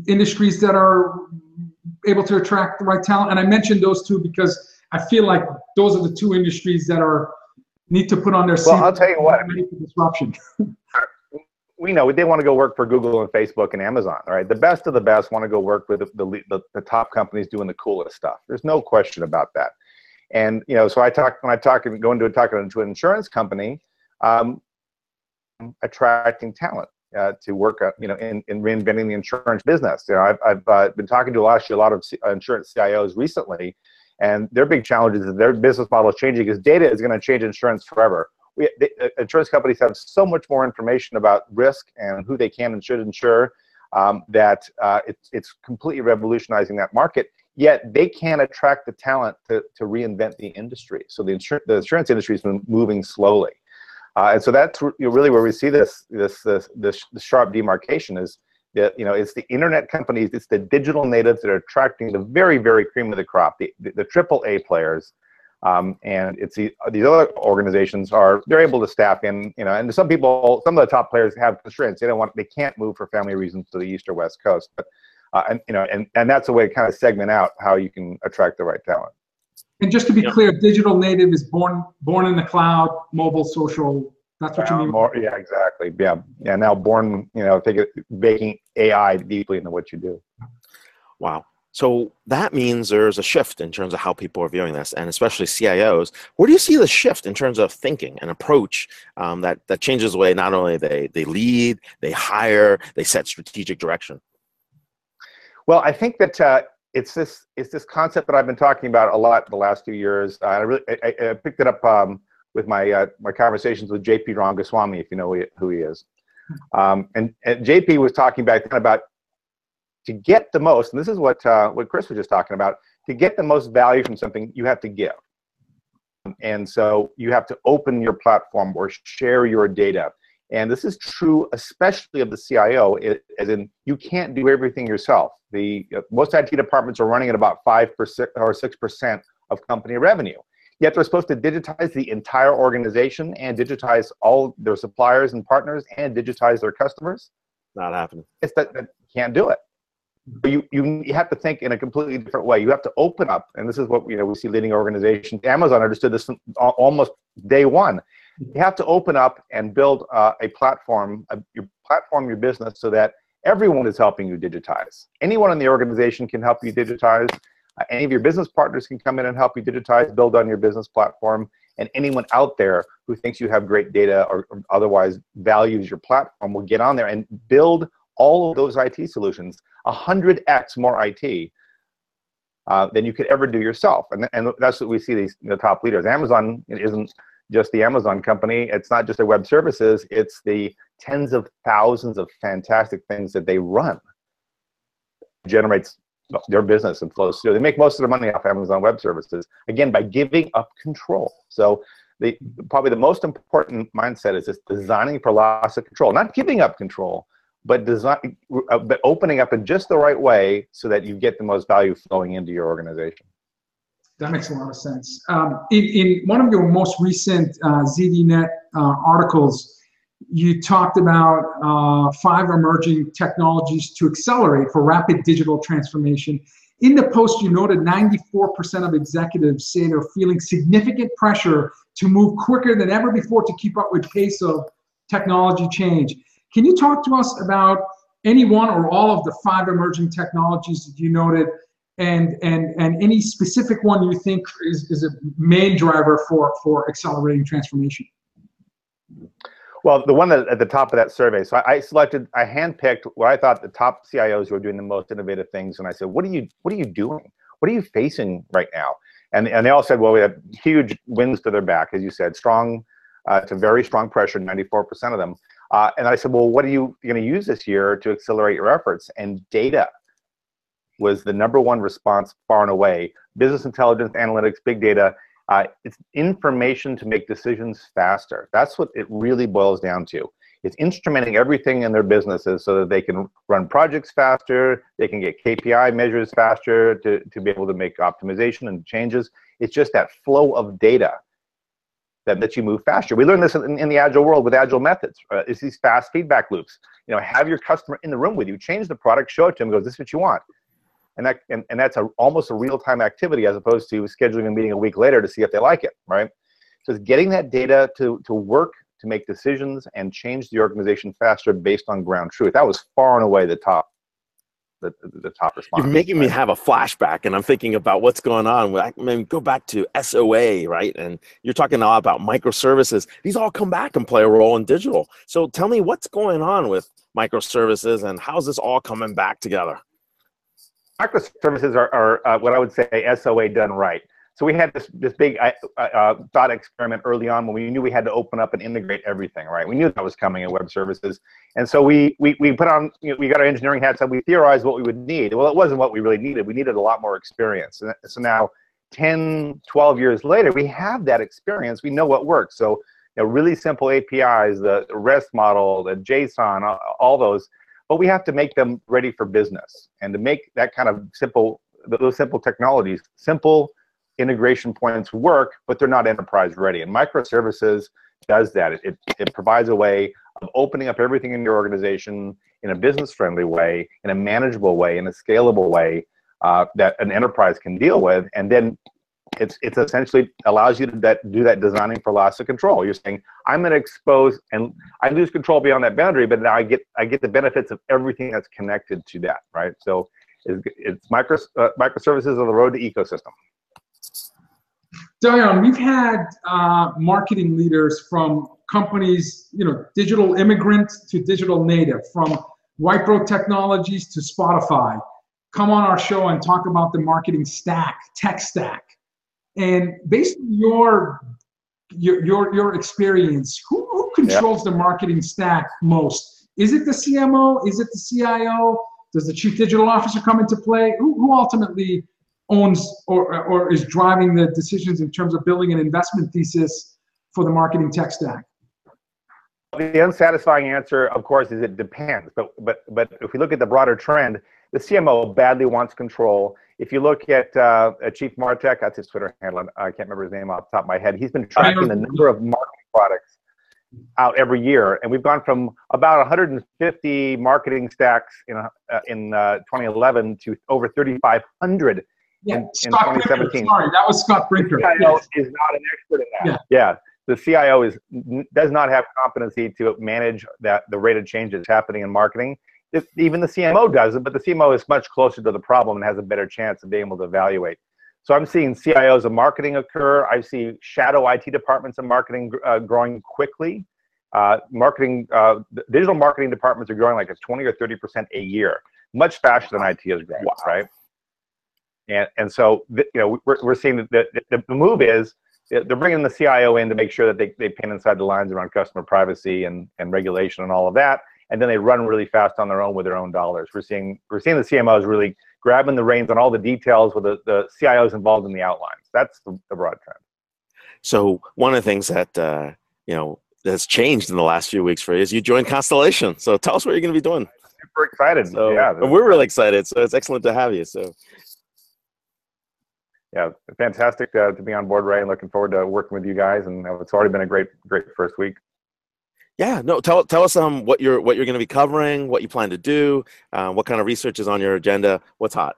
Speaker 1: industries that are able to attract the right talent? And I mentioned those two because I feel like those are the two industries that are need to put on their.
Speaker 4: Well, I'll tell you what.
Speaker 1: Disruption.
Speaker 4: we know they want to go work for Google and Facebook and Amazon, right? The best of the best want to go work with the, the, the, top companies doing the coolest stuff. There's no question about that. And, you know, so I talk, when I talk and go into talking to an insurance company, um, attracting talent uh, to work, uh, you know, in, in reinventing the insurance business. You know, I've, I've uh, been talking to a lot, a lot of uh, insurance CIOs recently, and their big challenge is that their business model is changing because data is going to change insurance forever we, the, uh, insurance companies have so much more information about risk and who they can and should insure um, that uh, it's, it's completely revolutionizing that market. Yet they can't attract the talent to, to reinvent the industry. So the, insur- the insurance industry has been moving slowly. Uh, and so that's really where we see this, this, this, this, this sharp demarcation is that, you know, it's the internet companies, it's the digital natives that are attracting the very, very cream of the crop, the, the, the triple A players um, and it's these other organizations are they're able to staff in, you know, and some people, some of the top players have constraints. They don't want, they can't move for family reasons to the east or west coast. But uh, and you know, and and that's a way to kind of segment out how you can attract the right talent.
Speaker 1: And just to be clear, digital native is born born in the cloud, mobile, social. That's what you mean.
Speaker 4: More, yeah, exactly. Yeah, yeah. Now born, you know, take it, baking AI deeply into what you do.
Speaker 2: Wow. So that means there's a shift in terms of how people are viewing this, and especially CIOs. Where do you see the shift in terms of thinking and approach um, that that changes the way not only they they lead, they hire, they set strategic direction?
Speaker 4: Well, I think that uh, it's this it's this concept that I've been talking about a lot the last few years. Uh, I really I, I, picked it up um, with my uh, my conversations with JP Rangaswami, if you know who he is. Um, and, and, JP was talking back then about to get the most, and this is what uh, what Chris was just talking about. To get the most value from something, you have to give, and so you have to open your platform or share your data. And this is true, especially of the CIO, as in you can't do everything yourself. The uh, most IT departments are running at about five percent or six percent of company revenue. Yet they're supposed to digitize the entire organization and digitize all their suppliers and partners and digitize their customers.
Speaker 2: Not happening.
Speaker 4: It's that, that can't do it. You, you you have to think in a completely different way. You have to open up, and this is what you know we see leading organizations. Amazon understood this almost day one. You have to open up and build uh, a platform, a, your platform your business so that everyone is helping you digitize. Anyone in the organization can help you digitize. Uh, any of your business partners can come in and help you digitize, build on your business platform. And anyone out there who thinks you have great data or, or otherwise values your platform will get on there and build all of those IT solutions, 100x more IT uh, than you could ever do yourself. And, and that's what we see these the top leaders. Amazon isn't just the Amazon company. It's not just their web services. It's the tens of thousands of fantastic things that they run. Generates their business and flows through. They make most of their money off Amazon Web Services again by giving up control. So the probably the most important mindset is this designing for loss of control, not giving up control, but design, uh, but opening up in just the right way so that you get the most value flowing into your organization.
Speaker 1: That makes a lot of sense. Um, in, in one of your most recent uh, ZDNet uh, articles, you talked about uh, five emerging technologies to accelerate for rapid digital transformation. In the post, you noted 94% of executives say they're feeling significant pressure to move quicker than ever before to keep up with pace of technology change. Can you talk to us about any one or all of the five emerging technologies that you noted and, and, and any specific one you think is, is a main driver for, for accelerating transformation?
Speaker 4: Well, the one that at the top of that survey, so I, I selected, I handpicked what I thought the top CIOs who are doing the most innovative things, and I said, "What are you, what are you doing? What are you facing right now?" And and they all said, "Well, we have huge winds to their back, as you said, strong uh, to very strong pressure, 94% of them." Uh, and I said, "Well, what are you going to use this year to accelerate your efforts?" And data was the number one response far and away. Business intelligence, analytics, big data, uh, it's information to make decisions faster. That's what it really boils down to. It's instrumenting everything in their businesses so that they can run projects faster, they can get KPI measures faster to, to be able to make optimization and changes. It's just that flow of data that lets you move faster. We learned this in, in the agile world with agile methods. Uh, it's these fast feedback loops. You know, have your customer in the room with you, change the product, show it to him, goes, this is what you want and that and, and that's a almost a real-time activity as opposed to scheduling a meeting a week later to see if they like it right so it's getting that data to to work to make decisions and change the organization faster based on ground truth that was far and away the top the, the top response.
Speaker 2: You're making me have a flashback, and I'm thinking about what's going on. I mean, go back to SOA, right? And you're talking now about microservices. These all come back and play a role in digital. So tell me what's going on with microservices, and how's this all coming back together?
Speaker 4: microservices are, are uh, what I would say SOA done right. So we had this this big uh, thought experiment early on when we knew we had to open up and integrate everything. Right, we knew that was coming in web services, and so we we, we put on you know, we got our engineering hats and we theorized what we would need. Well, it wasn't what we really needed. We needed a lot more experience. And so now, 10, 12 years later, we have that experience. We know what works. So you know, really simple APIs, the REST model, the JSON, all those but we have to make them ready for business. And to make that kind of simple, those simple technologies, simple integration points work, but they're not enterprise ready. And microservices does that. It, it, provides a way of opening up everything in your organization in a business friendly way, in a manageable way, in a scalable way uh, that an enterprise can deal with. And then it's it's essentially allows you to that, do that designing for loss of control. You're saying I'm going to expose and I lose control beyond that boundary, but now I get I get the benefits of everything that's connected to that, right? So is it's micro uh, microservices on the road to ecosystem.
Speaker 1: Dion, we've had uh, marketing leaders from companies, you know, digital immigrant to digital native, from Wipro Technologies to Spotify, come on our show and talk about the marketing stack, tech stack. And based on your your your, your experience, who, who controls the marketing stack most? Is it the CMO? Is it the CIO? Does the chief digital officer come into play? Who, who ultimately owns or, or is driving the decisions in terms of building an investment thesis for the marketing tech stack?
Speaker 4: The unsatisfying answer, of course, is it depends. But but but if we look at the broader trend, the CMO badly wants control. If you look at uh, Chief Martech, that's his Twitter handle. I can't remember his name off the top of my head. He's been tracking the number of marketing products out every year, and we've gone from about 150 marketing stacks in uh, in uh, 2011 to over 3,500
Speaker 1: yeah,
Speaker 4: in, in
Speaker 1: Scott
Speaker 4: 2017.
Speaker 1: Brinker, sorry, that was Scott Brinker.
Speaker 4: The CIO
Speaker 1: Yes.
Speaker 4: is not an expert in that.
Speaker 1: Yeah.
Speaker 4: yeah. The CIO is does not have competency to manage that the rate of change that's happening in marketing. If, even the CMO does it, but the CMO is much closer to the problem and has a better chance of being able to evaluate. So I'm seeing CIOs of marketing occur. I see shadow IT departments of marketing uh, growing quickly. Uh, marketing, uh, digital marketing departments are growing like a 20 or 30 percent a year, much faster than IT is growing.
Speaker 2: Wow.
Speaker 4: right? And and so you know we're we're seeing that the, the, the move is they're bringing the CIO in to make sure that they, they pin inside the lines around customer privacy and, and regulation and all of that, and then they run really fast on their own with their own dollars. We're seeing we're seeing the CMOs really grabbing the reins on all the details with the, the CIOs involved in the outlines. That's the, the broad trend.
Speaker 2: So one of the things that uh, you know that's changed in the last few weeks for you is you joined Constellation. So tell us what you're going to be doing.
Speaker 4: Super excited.
Speaker 2: So
Speaker 4: yeah,
Speaker 2: we're really excited. So it's excellent to have you. So
Speaker 4: yeah, fantastic uh, to be on board, Ray, and looking forward to working with you guys. And it's already been a great, great first week.
Speaker 2: yeah, no, tell tell us um what you're what you're going to be covering, what you plan to do, uh, what kind of research is on your agenda, what's hot.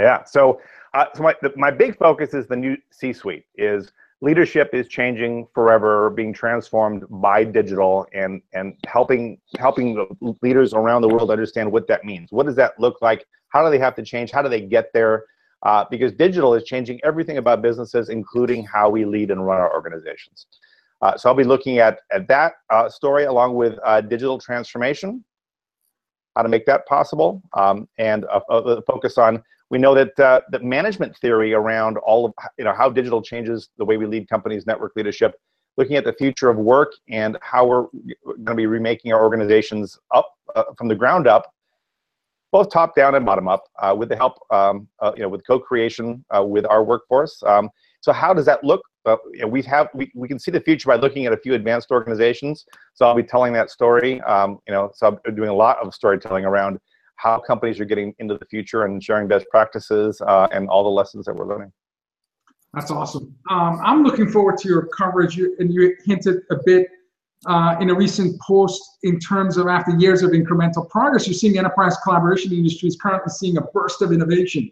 Speaker 4: Yeah. So, uh, so my the, my big focus is the new C-suite. Is leadership is changing forever, being transformed by digital, and and helping helping the leaders around the world understand what that means. What does that look like? How do they have to change? How do they get there? Uh, because digital is changing everything about businesses, including how we lead and run our organizations. Uh, so I'll be looking at at that uh, story along with uh, digital transformation, how to make that possible, um, and a, a focus on we know that uh, the management theory around all of you know how digital changes the way we lead companies, network leadership, looking at the future of work and how we're going to be remaking our organizations up uh, from the ground up, both top down and bottom up, uh, with the help um, uh, you know with co-creation uh, with our workforce. Um, so how does that look? Uh, you know, we have we, we can see the future by looking at a few advanced organizations. So I'll be telling that story. Um, you know, so I'm doing a lot of storytelling around how companies are getting into the future and sharing best practices uh, and all the lessons that we're learning.
Speaker 1: That's awesome. Um, I'm looking forward to your coverage, You- and you hinted a bit uh, in a recent post in terms of after years of incremental progress, you're seeing the enterprise collaboration industry is currently seeing a burst of innovation.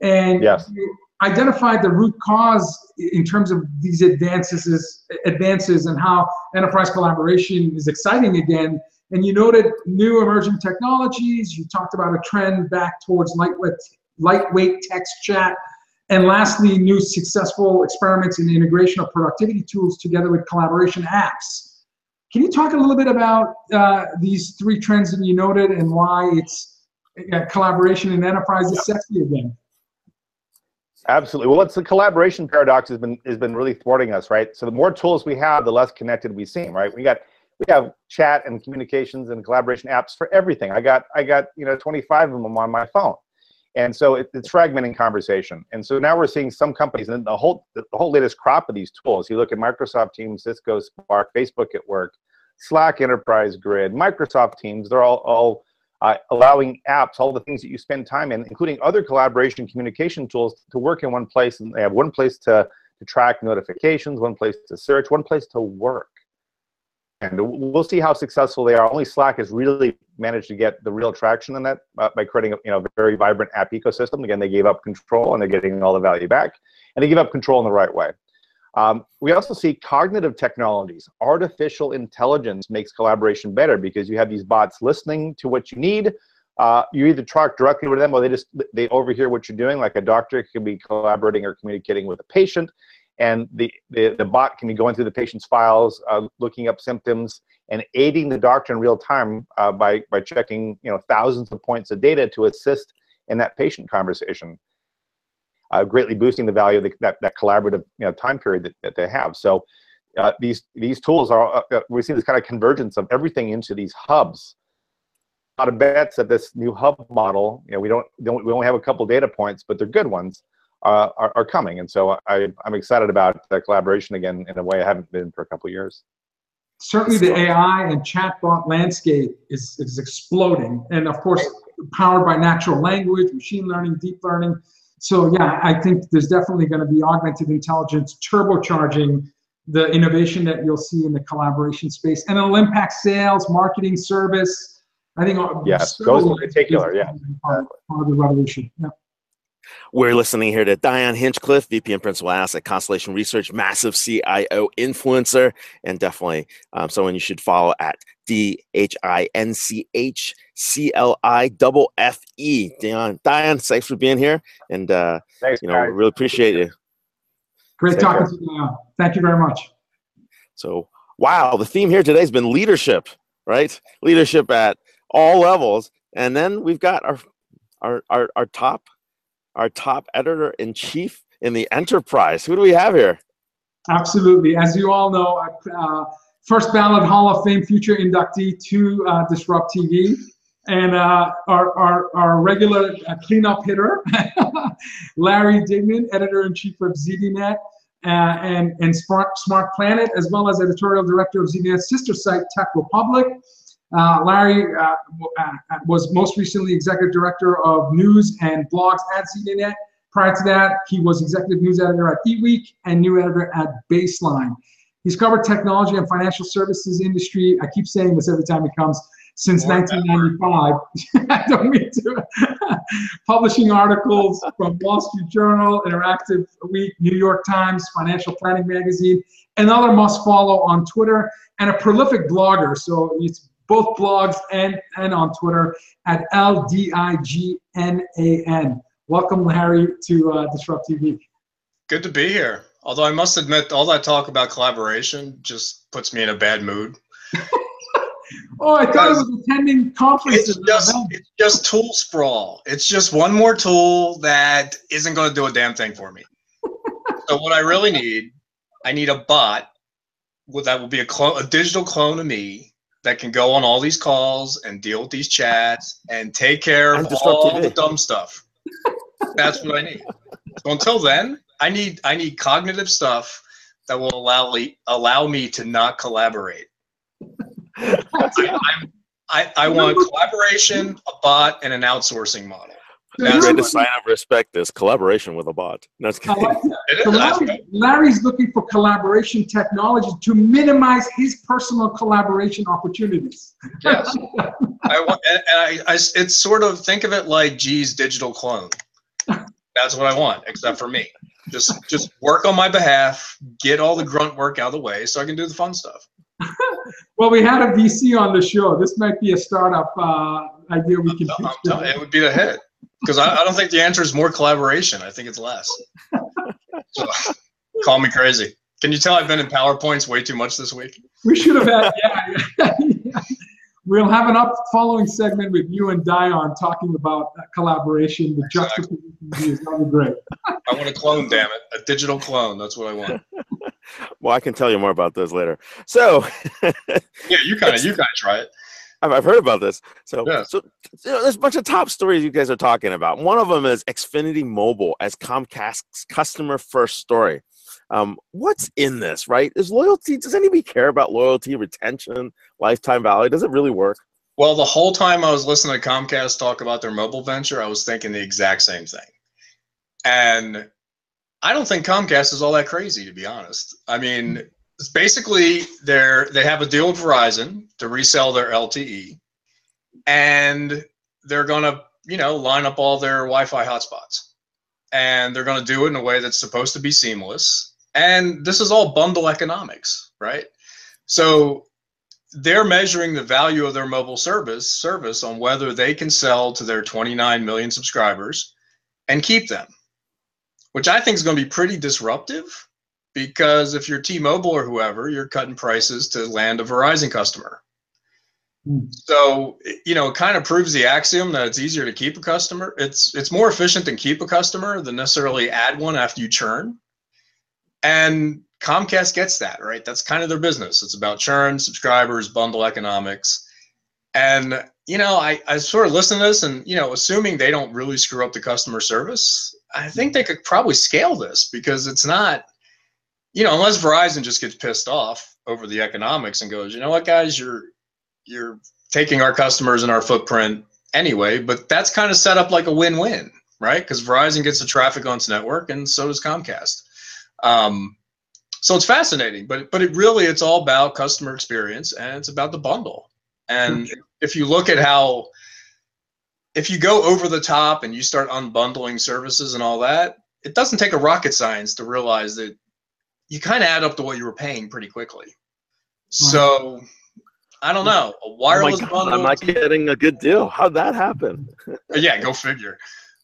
Speaker 1: And
Speaker 4: Yes.
Speaker 1: you identified the root cause in terms of these advances, advances and how enterprise collaboration is exciting again. And you noted new emerging technologies. You talked about a trend back towards lightweight, lightweight text chat. And lastly, new successful experiments in the integration of productivity tools together with collaboration apps. Can you talk a little bit about uh, these three trends that you noted and why it's uh, collaboration in enterprise is sexy again?
Speaker 4: Absolutely. Well, it's the collaboration paradox has been has been really thwarting us, right? So the more tools we have, the less connected we seem, right? We got we have chat and communications and collaboration apps for everything. I got I got you know 25 of them on my phone, and so it, it's fragmenting conversation. And so now we're seeing some companies and the whole the whole latest crop of these tools. You look at Microsoft Teams, Cisco Spark, Facebook at Work, Slack Enterprise Grid, Microsoft Teams. They're all all uh, allowing apps, all the things that you spend time in, including other collaboration communication tools, to work in one place. And they have one place to, to track notifications, one place to search, one place to work. And we'll see how successful they are. Only Slack has really managed to get the real traction in that uh, by creating a you know, very vibrant app ecosystem. Again, they gave up control and they're getting all the value back. And they give up control in the right way. Um, we also see cognitive technologies. Artificial intelligence makes collaboration better because you have these bots listening to what you need, uh, you either talk directly with them or they just they overhear what you're doing. Like a doctor can be collaborating or communicating with a patient, and the the, the bot can be going through the patient's files, uh, looking up symptoms, and aiding the doctor in real time uh, by by checking you know thousands of points of data to assist in that patient conversation. Uh, greatly boosting the value of the, that, that collaborative you know, time period that, that they have. So uh, these these tools are uh, uh, we see this kind of convergence of everything into these hubs. A lot of bets that this new hub model, you know, we don't, don't we only have a couple data points, but they're good ones, uh, are, are coming. And so I, I'm excited about the collaboration again in a way I haven't been for a couple years.
Speaker 1: Certainly, the AI and chatbot landscape is is exploding, and of course, powered by natural language, machine learning, deep learning. So yeah, I think there's definitely going to be augmented intelligence turbocharging the innovation that you'll see in the collaboration space, and it'll impact sales, marketing, service. I think
Speaker 4: yes, those in particular, yeah,
Speaker 1: part, part of the revolution. Yeah.
Speaker 2: We're listening here to Dion Hinchcliffe, VP and Principal Asset at Constellation Research, massive CIO influencer, and definitely um, someone you should follow at D H I N C H C L I double F E. Dion, Dion, thanks for being here, and uh, thanks, you know, guys. really appreciate you.
Speaker 1: Great Take talking care. to you. Thank you very much.
Speaker 2: So, wow, the theme here today has been leadership, right? Leadership at all levels, and then we've got our our our, our top our top editor in chief in the enterprise. Who do we have here?
Speaker 1: Absolutely. As you all know, uh, first ballot Hall of Fame future inductee to uh, Disrupt TV, and uh, our, our, our regular uh, cleanup hitter, Larry Dignan, editor in chief of ZDNet. Uh, and, and Smart, Smart Planet, as well as editorial director of ZDNet's sister site, Tech Republic. Uh, Larry uh, uh, was most recently executive director of news and blogs at ZDNet. Prior to that, he was executive news editor at eWeek and new editor at Baseline. He's covered technology and financial services industry. I keep saying this every time he comes since More 1995. I don't mean to. Publishing articles from Wall Street Journal, Interactive Week, New York Times, Financial Planning Magazine, another must follow on Twitter, and a prolific blogger. So it's both blogs and, and on Twitter at LDIGNAN. Welcome, Larry, to uh, Disrupt TV.
Speaker 5: Good to be here. Although I must admit, all that talk about collaboration just puts me in a bad mood.
Speaker 1: oh, I thought it was attending conferences.
Speaker 5: It's just, it's just tool sprawl. It's just one more tool that isn't going to do a damn thing for me. so what I really need, I need a bot that will be a clone, a digital clone of me that can go on all these calls and deal with these chats and take care of all the dumb stuff. That's what I need. So until then, I need I need cognitive stuff that will allow me allow me to not collaborate. I, I, I want collaboration, a bot, and an outsourcing model.
Speaker 2: That's the sign of respect is collaboration with a bot. That's
Speaker 1: so Larry, Larry's looking for collaboration technology to minimize his personal collaboration opportunities.
Speaker 5: Yes. I want, and I, I, it's sort of think of it like G's digital clone. That's what I want, except for me. Just just work on my behalf, get all the grunt work out of the way, so I can do the fun stuff.
Speaker 1: well, we had a VC on the show. This might be a startup uh, idea we can.
Speaker 5: I'm, I'm it would be the hit because I, I, don't think the answer is more collaboration. I think it's less. So, call me crazy. Can you tell I've been in PowerPoints way too much this week?
Speaker 1: We should have had, yeah. yeah. We'll have an up following segment with you and Dion talking about collaboration, the exactly. juxtaposition views. That'll be great.
Speaker 5: I want a clone, damn it. A digital clone. That's what I want.
Speaker 2: well, I can tell you more about those later. So,
Speaker 5: yeah, you kind of you kind of try it.
Speaker 2: I've heard about this. So, yeah. so you know, there's a bunch of top stories you guys are talking about. One of them is Xfinity Mobile as Comcast's customer first story. Um, what's in this, right? Is loyalty, does anybody care about loyalty, retention, lifetime value? Does it really work?
Speaker 5: Well, the whole time I was listening to Comcast talk about their mobile venture, I was thinking the exact same thing. And I don't think Comcast is all that crazy, to be honest. I mean, basically they're they have a deal with Verizon to resell their LTE, and they're gonna you know line up all their Wi-Fi hotspots, and they're gonna do it in a way that's supposed to be seamless. And this is all bundle economics, right? So they're measuring the value of their mobile service service on whether they can sell to their 29 million subscribers and keep them, which I think is going to be pretty disruptive because if you're T-Mobile or whoever, you're cutting prices to land a Verizon customer. Hmm. So you know, it kind of proves the axiom that it's easier to keep a customer. It's it's more efficient to keep a customer than necessarily add one after you churn. And Comcast gets that, right? That's kind of their business. It's about churn, subscribers, bundle economics. And, you know, I, I sort of listen to this and, you know, assuming they don't really screw up the customer service, I think they could probably scale this because it's not, you know, unless Verizon just gets pissed off over the economics and goes, you know what, guys, you're you're taking our customers and our footprint anyway, but that's kind of set up like a win-win, right? Because Verizon gets the traffic on its network and so does Comcast. Um, so it's fascinating, but but it really it's all about customer experience and it's about the bundle. And mm-hmm. if you look at how if you go over the top and you start unbundling services and all that, it doesn't take a rocket science to realize that you kind of add up to what you were paying pretty quickly. So I don't know. A wireless
Speaker 2: oh bundle. Am I getting a good deal? How'd that happen?
Speaker 5: yeah, go figure.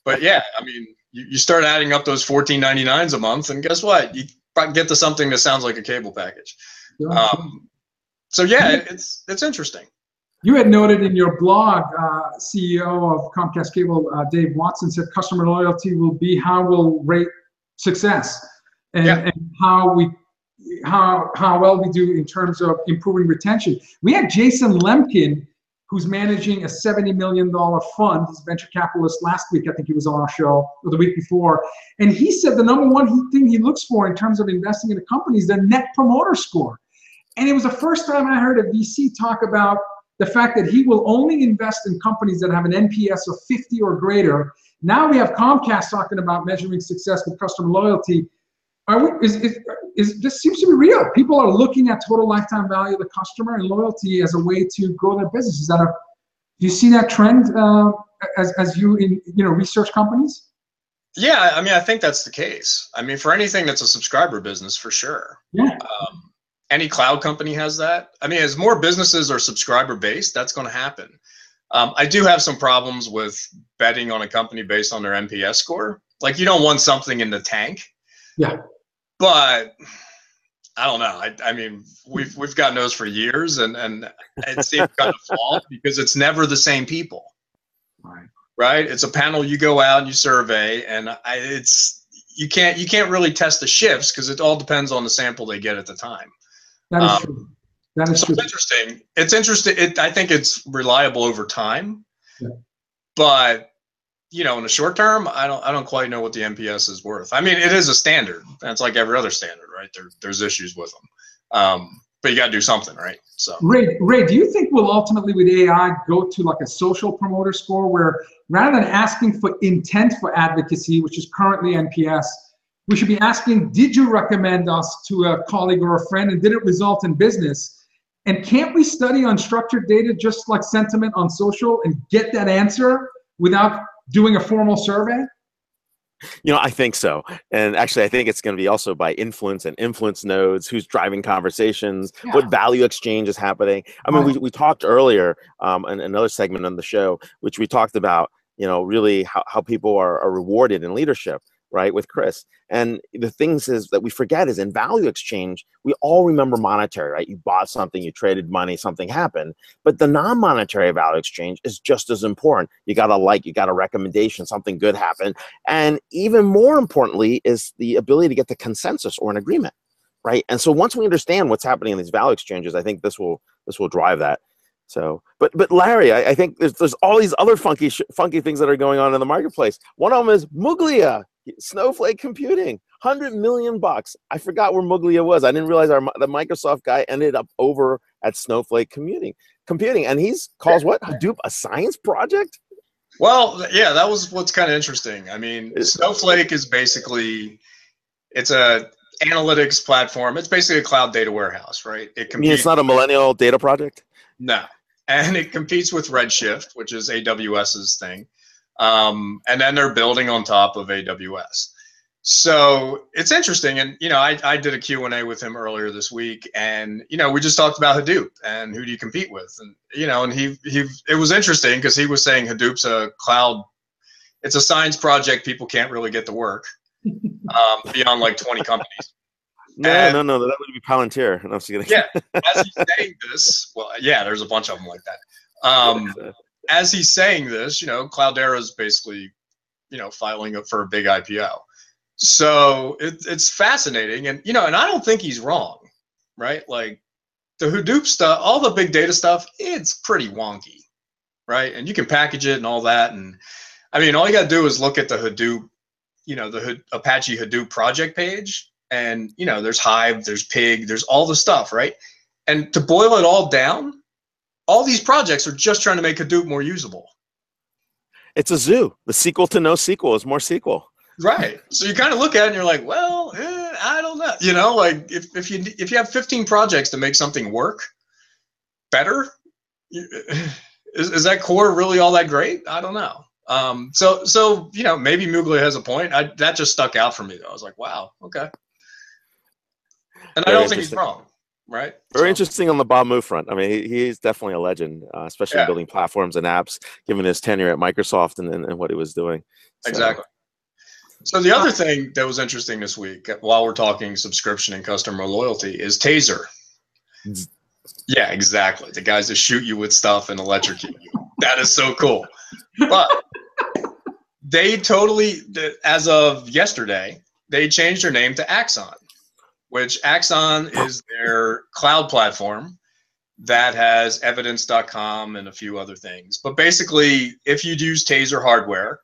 Speaker 5: But yeah, I mean, you, you start adding up those fourteen ninety nines a month, and guess what? You get to something that sounds like a cable package. Um, so yeah, it's it's interesting.
Speaker 1: You had noted in your blog, uh, CEO of Comcast Cable, uh, Dave Watson said customer loyalty will be how we'll rate success and, yeah. and how we how how well we do in terms of improving retention. We had Jason Lemkin who's managing a $70 million fund. He's venture capitalist. Last week, I think he was on our show, or the week before. And he said the number one thing he looks for in terms of investing in a company is the net promoter score. And it was the first time I heard a VC talk about the fact that he will only invest in companies that have an NPS of 50 or greater. Now we have Comcast talking about measuring success with customer loyalty. Are we, is, is, is this seems to be real. People are looking at total lifetime value of the customer and loyalty as a way to grow their business. Is that a do you see that trend uh, as, as you in you know research companies?
Speaker 5: Yeah, I mean, I think that's the case. I mean, for anything that's a subscriber business, for sure.
Speaker 1: Yeah. Um,
Speaker 5: any cloud company has that. I mean, as more businesses are subscriber based, that's going to happen. Um, I do have some problems with betting on a company based on their NPS score. Like, you don't want something in the tank.
Speaker 1: Yeah
Speaker 5: but I don't know. I, I, mean, we've we've gotten those for years, and and it seems kind of flawed because it's never the same people.
Speaker 1: Right.
Speaker 5: Right. It's a panel you go out and you survey, and I, it's you can't you can't really test the shifts because it all depends on the sample they get at the time.
Speaker 1: That is um, true. That is
Speaker 5: so
Speaker 1: true.
Speaker 5: It's interesting. It's interesting. It, I think it's reliable over time,
Speaker 1: yeah.
Speaker 5: but you know, in the short term, I don't I don't quite know what the NPS is worth. I mean, it is a standard. That's like every other standard, right? There, there's issues with them, um, but you got to do something, right? So,
Speaker 1: Ray, Ray, do you think we'll ultimately with AI go to like a social promoter score where rather than asking for intent for advocacy, which is currently NPS, we should be asking, did you recommend us to a colleague or a friend, and did it result in business? And can't we study unstructured data just like sentiment on social and get that answer without doing a formal survey?
Speaker 2: You know, I think so. And actually, I think it's going to be also by influence and influence nodes, who's driving conversations, yeah. what value exchange is happening. I mean, right. we, we talked earlier um, in another segment on the show, which we talked about, you know, really how, how people are, are rewarded in leadership right with chris. And the things is that we forget is in value exchange we all remember monetary right? You bought something you traded money something happened. But the non-monetary value exchange is just as important. You got a like you got a recommendation something good happened. And even more importantly is the ability to get the consensus or an agreement right? And so once we understand what's happening in these value exchanges i think this will this will drive that. So, but but Larry, I, I, think there's there's all these other funky funky things that are going on in the marketplace. One of them is Muglia. Snowflake Computing, hundred million bucks. I forgot where Muglia was. I didn't realize our the Microsoft guy ended up over at Snowflake Computing, computing, and he's calls what Hadoop a science project.
Speaker 5: Well, yeah, that was what's kind of interesting. I mean, uh, Snowflake is basically it's a analytics platform. It's basically a cloud data warehouse, right?
Speaker 2: It competes, I mean, it's not a millennial data project.
Speaker 5: No, and it competes with Redshift, which is AWS's thing. Um, and then they're building on top of AWS. So it's interesting, and you know, I, I did a Q and A with him earlier this week, and you know, we just talked about Hadoop and who do you compete with, and you know, and he he it was interesting because he was saying Hadoop's a cloud, it's a science project people can't really get to work um, beyond like twenty companies.
Speaker 2: No,
Speaker 5: And-
Speaker 2: no, no, that would be Palantir. No, I'm just kidding.
Speaker 5: Yeah, as he's saying this, well, yeah, there's a bunch of them like that. Um, as he's saying this, you know, Cloudera is basically, you know, filing up for a big IPO. So it, it's fascinating, and you know, and I don't think he's wrong, right? Like the Hadoop stuff, all the big data stuff, it's pretty wonky, right? And you can package it and all that, and I mean, all you got to do is look at the Hadoop, you know, the Had- Apache Hadoop project page, and you know, there's Hive, there's Pig, there's all the stuff, right? And to boil it all down, all these projects are just trying to make Hadoop more usable.
Speaker 2: It's a zoo. The sequel to no sequel is more sequel.
Speaker 5: Right. So you kind of look at it and you're like, well, eh, I don't know. You know, like if, if you if you have 15 projects to make something work better, you, is, is that core really all that great? I don't know. Um, so so you know maybe Muglia has a point. I, that just stuck out for me though. I was like, wow, okay. And I don't think he's wrong, right?
Speaker 2: Very
Speaker 5: So-
Speaker 2: interesting on the Bob Moo front. I mean, he, he's definitely a legend, uh, especially
Speaker 5: Yeah.
Speaker 2: in building platforms and apps, given his tenure at Microsoft and, and, and what he was doing. So,
Speaker 5: Exactly. So the other thing that was interesting this week, while we're talking subscription and customer loyalty, is Taser. Yeah, exactly. The guys that shoot you with stuff and electrocute you. That is so cool. But they totally, as of yesterday, they changed their name to Axon, which Axon is their cloud platform that has evidence.com and a few other things. But basically, if you use Taser hardware,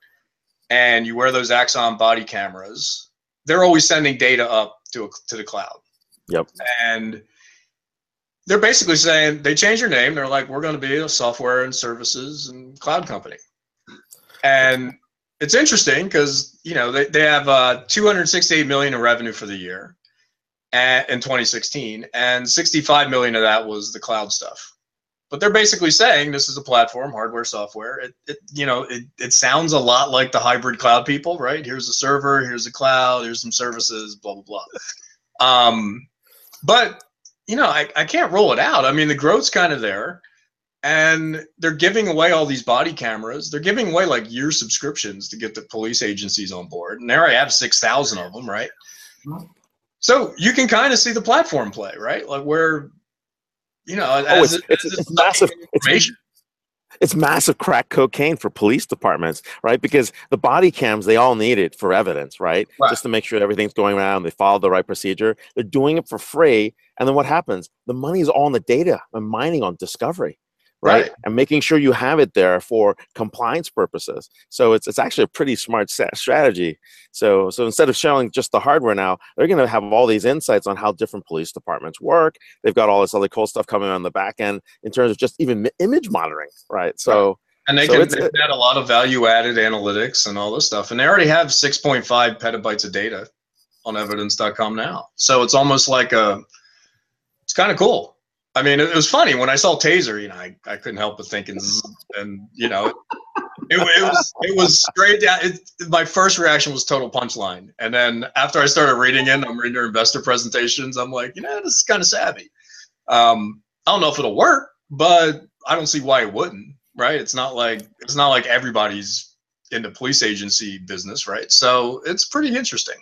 Speaker 5: and you wear those Axon body cameras, they're always sending data up to to the cloud.
Speaker 2: Yep.
Speaker 5: And they're basically saying they changed their name. They're like, we're going to be a software and services and cloud company. And it's interesting because you know they, they have uh, 268 million in revenue for the year in 2016, and 65 million of that was the cloud stuff. But they're basically saying this is a platform hardware software. It, it you know it, it sounds a lot like the hybrid cloud people right? Here's a server here's a cloud here's some services blah blah blah. Um, but you know I, I can't rule it out. I mean the growth's kind of there and they're giving away all these body cameras. They're giving away like year subscriptions to get the police agencies on board and they already have 6000 of them right so you can kind of see the platform play right like where you know
Speaker 2: Oh, it's,
Speaker 5: it-
Speaker 2: it's,
Speaker 5: as
Speaker 2: it's
Speaker 5: it's
Speaker 2: massive. It's, it's massive crack cocaine for police departments, right? Because the body cams, they all need it for evidence, right?
Speaker 5: Right.
Speaker 2: Just to make sure everything's going around, they follow the right procedure. They're doing it for free. And then what happens? The money is all in the data and mining on discovery, right?
Speaker 5: Right.
Speaker 2: And making sure you have it there for compliance purposes. So it's, it's actually a pretty smart strategy. So, so instead of showing just the hardware now, they're going to have all these insights on how different police departments work. They've got all this other cool stuff coming on the back end in terms of just even image monitoring, right? So,
Speaker 5: And they
Speaker 2: So
Speaker 5: can they can add a lot of value added analytics and all this stuff. And they already have 6.5 petabytes of data on evidence.com now. So it's almost like a, it's kind of cool. I mean, it, was funny when I saw Taser, you know, I, I couldn't help but thinking, and you know, it, it, was, it was straight down. It, my first reaction was total punchline. And then after I started reading it, I'm reading their investor presentations. I'm like, you know, this is kind of savvy. Um, I don't know if it'll work, but I don't see why it wouldn't right? It's not like it's not like everybody's in the police agency business, right? So it's pretty interesting.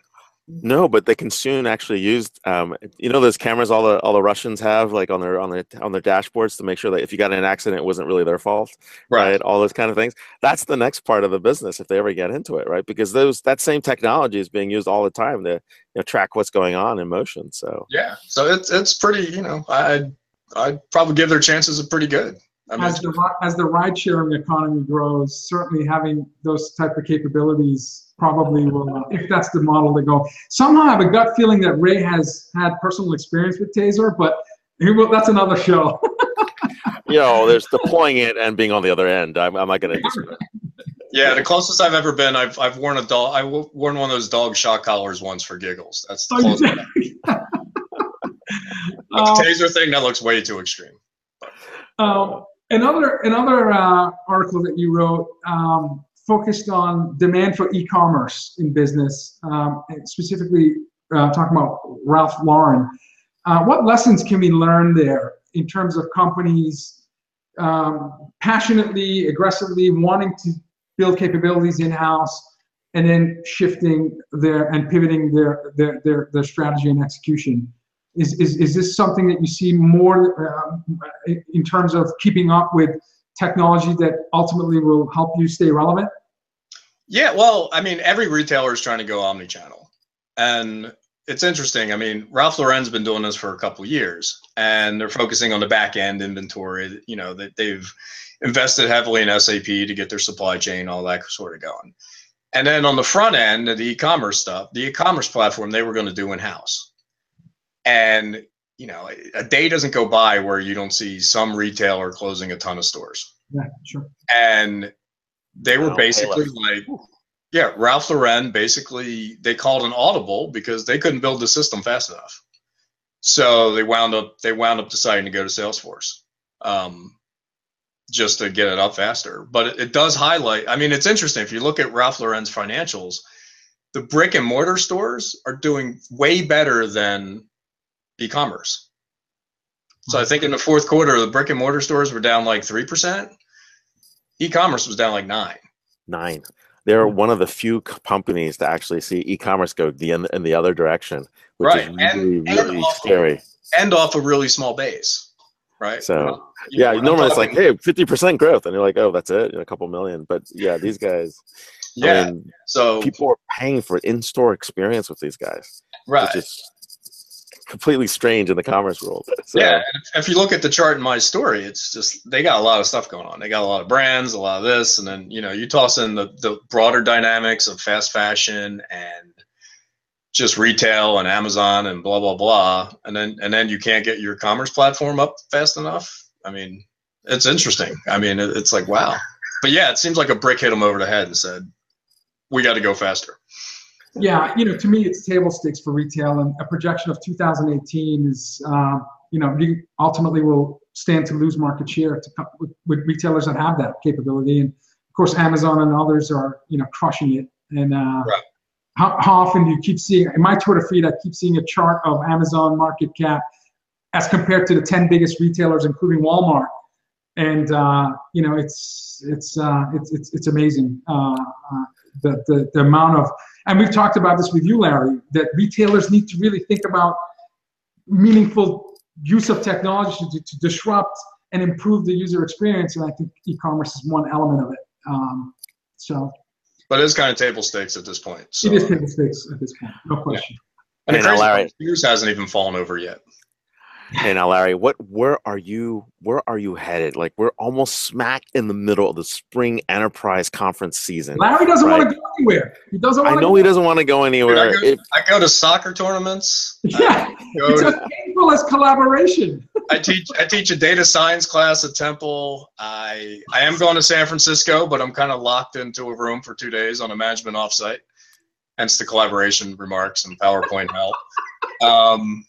Speaker 2: No, but they can soon actually use, um, you know, those cameras all the all the Russians have, like on their on their on their dashboards, to make sure that if you got in an accident, it wasn't really their fault, right? All those kind of things. That's the next part of the business if they ever get into it, right? Because those that same technology is being used all the time to you know, track what's going on in motion. So
Speaker 5: Yeah. So it's it's pretty. You know, I I'd probably give their chances a pretty good. I mean,
Speaker 1: as the as the ride sharing economy grows, certainly having those type of capabilities probably will, uh, if that's the model to go. Somehow, I have a gut feeling that Ray has had personal experience with Taser, but he will, that's another show.
Speaker 2: you know, there's deploying it and being on the other end. I'm, I'm not going to.
Speaker 5: yeah, the closest I've ever been, I've I've worn a dog. I w- worn one of those dog shock collars once for giggles. That's the closest.
Speaker 1: did?
Speaker 5: But
Speaker 1: Um,
Speaker 5: the taser thing that looks way too extreme.
Speaker 1: Um, another another uh, article that you wrote, um, focused on demand for e-commerce in business, um, specifically uh, talking about Ralph Lauren. Uh, what lessons can we learn there in terms of companies um, passionately, aggressively wanting to build capabilities in-house, and then shifting their and pivoting their their their, their strategy and execution? Is, is, is this something that you see more uh, in terms of keeping up with technology that ultimately will help you stay relevant?
Speaker 5: Yeah, well, I mean, every retailer is trying to go omni-channel, and it's interesting. I mean, Ralph Lauren's been doing this for a couple years, and they're focusing on the back end inventory. You know that they've invested heavily in SAP to get their supply chain, all that sort of going. And then on the front end, the e-commerce stuff, the e-commerce platform, they were going to do in house. And you know, a day doesn't go by where you don't see some retailer closing a ton of stores.
Speaker 1: Yeah, sure.
Speaker 5: And they were basically like, yeah, Ralph Lauren basically they called an audible because they couldn't build the system fast enough. So they wound up they wound up deciding to go to Salesforce. Um, just to get it up faster. But it, it, does highlight. I mean, it's interesting if you look at Ralph Lauren's financials, the brick and mortar stores are doing way better than e-commerce. So I think in the fourth quarter, the brick and mortar stores were down like three percent. E-commerce was down like nine.
Speaker 2: Nine. They're one of the few companies to actually see e-commerce go the in, in the other direction, which
Speaker 5: right.
Speaker 2: is really,
Speaker 5: and,
Speaker 2: really
Speaker 5: and
Speaker 2: scary.
Speaker 5: and off a really small base, right?
Speaker 2: So
Speaker 5: You
Speaker 2: yeah,
Speaker 5: know,
Speaker 2: normally it's like, hey, fifty percent growth, and you're like, oh, that's it, a couple million. But yeah, these guys, I
Speaker 5: yeah.
Speaker 2: mean,
Speaker 5: so
Speaker 2: people are paying for in-store experience with these guys,
Speaker 5: right.
Speaker 2: which is completely strange in the commerce world. So,
Speaker 5: Yeah, if, you look at the chart in my story, it's just they got a lot of stuff going on. They got a lot of brands, a lot of this, and then you know you toss in the the broader dynamics of fast fashion and just retail and Amazon and blah blah blah, and then and then you can't get your commerce platform up fast enough. I mean, it's interesting. I mean, it, it's like wow, but yeah, it seems like a brick hit them over the head and said, "We got to go faster."
Speaker 1: Yeah, you know, to me, it's table stakes for retail, and a projection of 2018 is, uh, you know, you ultimately will stand to lose market share to, with, with retailers that have that capability, and of course, Amazon and others are, you know, crushing it. And uh,
Speaker 5: Right.
Speaker 1: how, how often do you keep seeing in my Twitter feed? I keep seeing a chart of Amazon market cap as compared to the 10 biggest retailers, including Walmart, and uh, you know, it's it's uh, it's it's it's amazing uh, uh, the, the the amount of and we've talked about this with you, Larry, that retailers need to really think about meaningful use of technology to, to disrupt and improve the user experience. And I think e-commerce is one element of it. Um, so
Speaker 5: But it's kind of table stakes at this point. So.
Speaker 1: it is table stakes at this point, no question.
Speaker 5: And the crazy
Speaker 2: Larry-
Speaker 5: part Sears hasn't even fallen over yet.
Speaker 2: Hey now, Larry, what where are you where are you headed? Like we're almost smack in the middle of the spring enterprise conference season.
Speaker 1: Larry doesn't
Speaker 2: Right.
Speaker 1: want to go anywhere. He doesn't
Speaker 2: I
Speaker 1: want to.
Speaker 2: know he doesn't want to go anywhere.
Speaker 5: Dude, I
Speaker 2: If,
Speaker 5: I go to soccer tournaments.
Speaker 1: Yeah, it's
Speaker 5: to-
Speaker 1: as painful as collaboration.
Speaker 5: I teach I teach a data science class at Temple. I I am going to San Francisco, but I'm kind of locked into a room for two days on a management offsite. Hence the collaboration remarks and PowerPoint help. Um,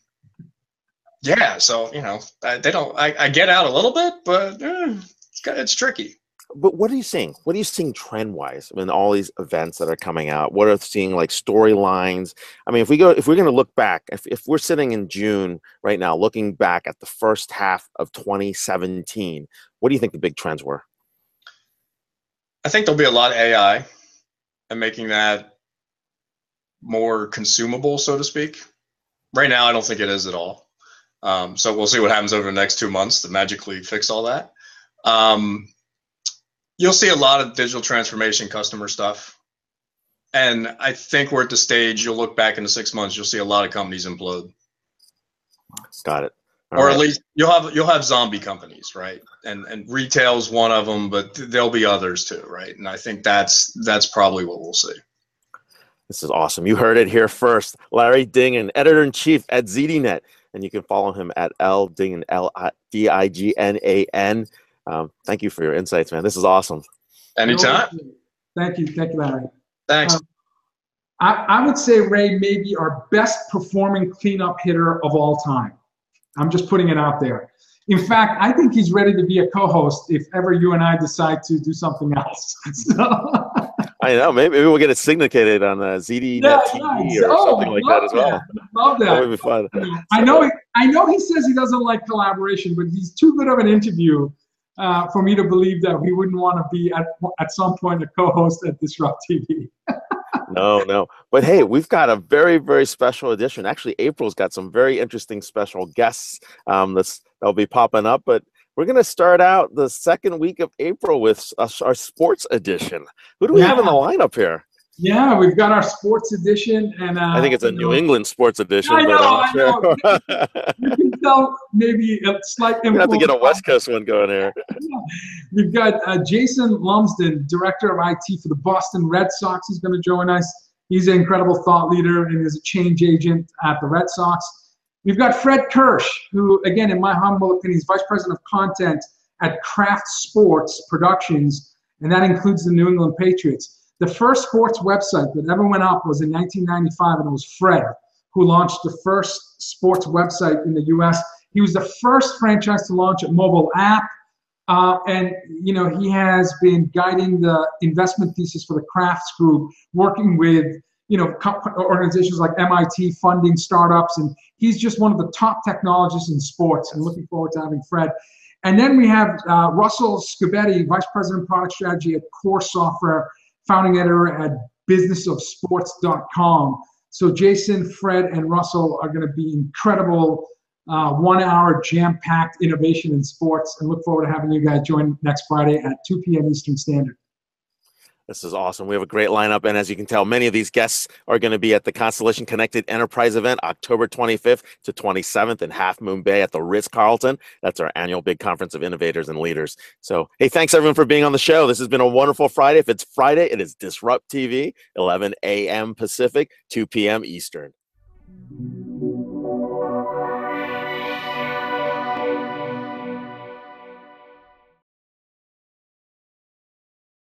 Speaker 5: yeah, so you know I, they don't. I, I get out a little bit, but eh, it's it's tricky.
Speaker 2: but what are you seeing? What are you seeing trend wise in all these events that are coming out? What are seeing like storylines? I mean, if we go, if we're going to look back, if, if we're sitting in June right now, looking back at the first half of 2017, what do you think the big trends were?
Speaker 5: I think there'll be a lot of AI and making that more consumable, so to speak. Right now, I don't think it is at all. Um, so we'll see what happens over the next two months to magically fix all that. Um, you'll see a lot of digital transformation customer stuff. And I think we're at the stage you'll look back in the six months, you'll see a lot of companies implode.
Speaker 2: Got it. All
Speaker 5: or
Speaker 2: right.
Speaker 5: at least you'll have you'll have zombie companies, right? And and retail's one of them, but there'll be others too, right? And I think that's that's probably what we'll see.
Speaker 2: This is awesome. You heard it here first. Larry Dignan, editor in chief at ZDNet. And you can follow him at L Dignan, L D I G N A N. Um, thank you for your insights, man. This is awesome.
Speaker 5: Anytime.
Speaker 1: Thank you, thank you, Larry.
Speaker 5: Thanks.
Speaker 1: Um, I, I would say Ray may be our best performing cleanup hitter of all time. I'm just putting it out there. In fact, I think he's ready to be a co-host if ever you and I decide to do something else. So,
Speaker 2: I know. Maybe, maybe we'll get it syndicated on uh, ZDNet
Speaker 1: Yeah,
Speaker 2: TV or
Speaker 1: Oh,
Speaker 2: something like that as well.
Speaker 1: that. Love
Speaker 2: That
Speaker 1: that.
Speaker 2: would be fun.
Speaker 1: I know. He, I know he says he doesn't like collaboration, but he's too good of an interview uh, for me to believe that we wouldn't want to be at at some point a co-host at Disrupt TV.
Speaker 2: No, no. But hey, we've got a very, very special edition. Actually, April's got some very interesting special guests um, that's, that'll be popping up. But we're going to start out the second week of April with our sports edition. Who do we have in the lineup here?
Speaker 1: Yeah, we've got our sports edition, and uh,
Speaker 2: I think it's a New
Speaker 1: know,
Speaker 2: England sports edition,
Speaker 1: I
Speaker 2: but
Speaker 1: know,
Speaker 2: I'm not sure.
Speaker 1: You can tell maybe a slight
Speaker 2: gonna have to get a West Coast one going here.
Speaker 1: We've got uh, Jason Lumsden, director of IT for the Boston Red Sox. He's going to join us. He's an incredible thought leader and is a change agent at the Red Sox. We've got Fred Kirsch, who, again, in my humble opinion, is vice president of content at Kraft Sports Productions, and that includes the New England Patriots. The first sports website that ever went up was in 1995, and it was Fred who launched the first sports website in the U.S. He was the first franchise to launch a mobile app. Uh, and you know he has been guiding the investment thesis for the Kraft's Group, working with you know organizations like MIT, funding startups, and he's just one of the top technologists in sports. And looking forward to having Fred. And then we have uh, Russell Scibetti, Vice President Product Strategy at KORE Software, founding editor at BusinessOfSports.com. So Jason, Fred, and Russell are going to be incredible uh, one hour jam packed innovation in sports and look forward to having you guys join next Friday at 2 p.m. Eastern Standard.
Speaker 2: This is awesome. We have a great lineup. And as you can tell, many of these guests are going to be at the Constellation Connected Enterprise event October 25th to 27th in Half Moon Bay at the Ritz Carlton. That's our annual big conference of innovators and leaders. So, hey, thanks everyone for being on the show. This has been a wonderful Friday. If it's Friday, it is DisrupTV, 11 a.m. Pacific, 2 p.m. Eastern.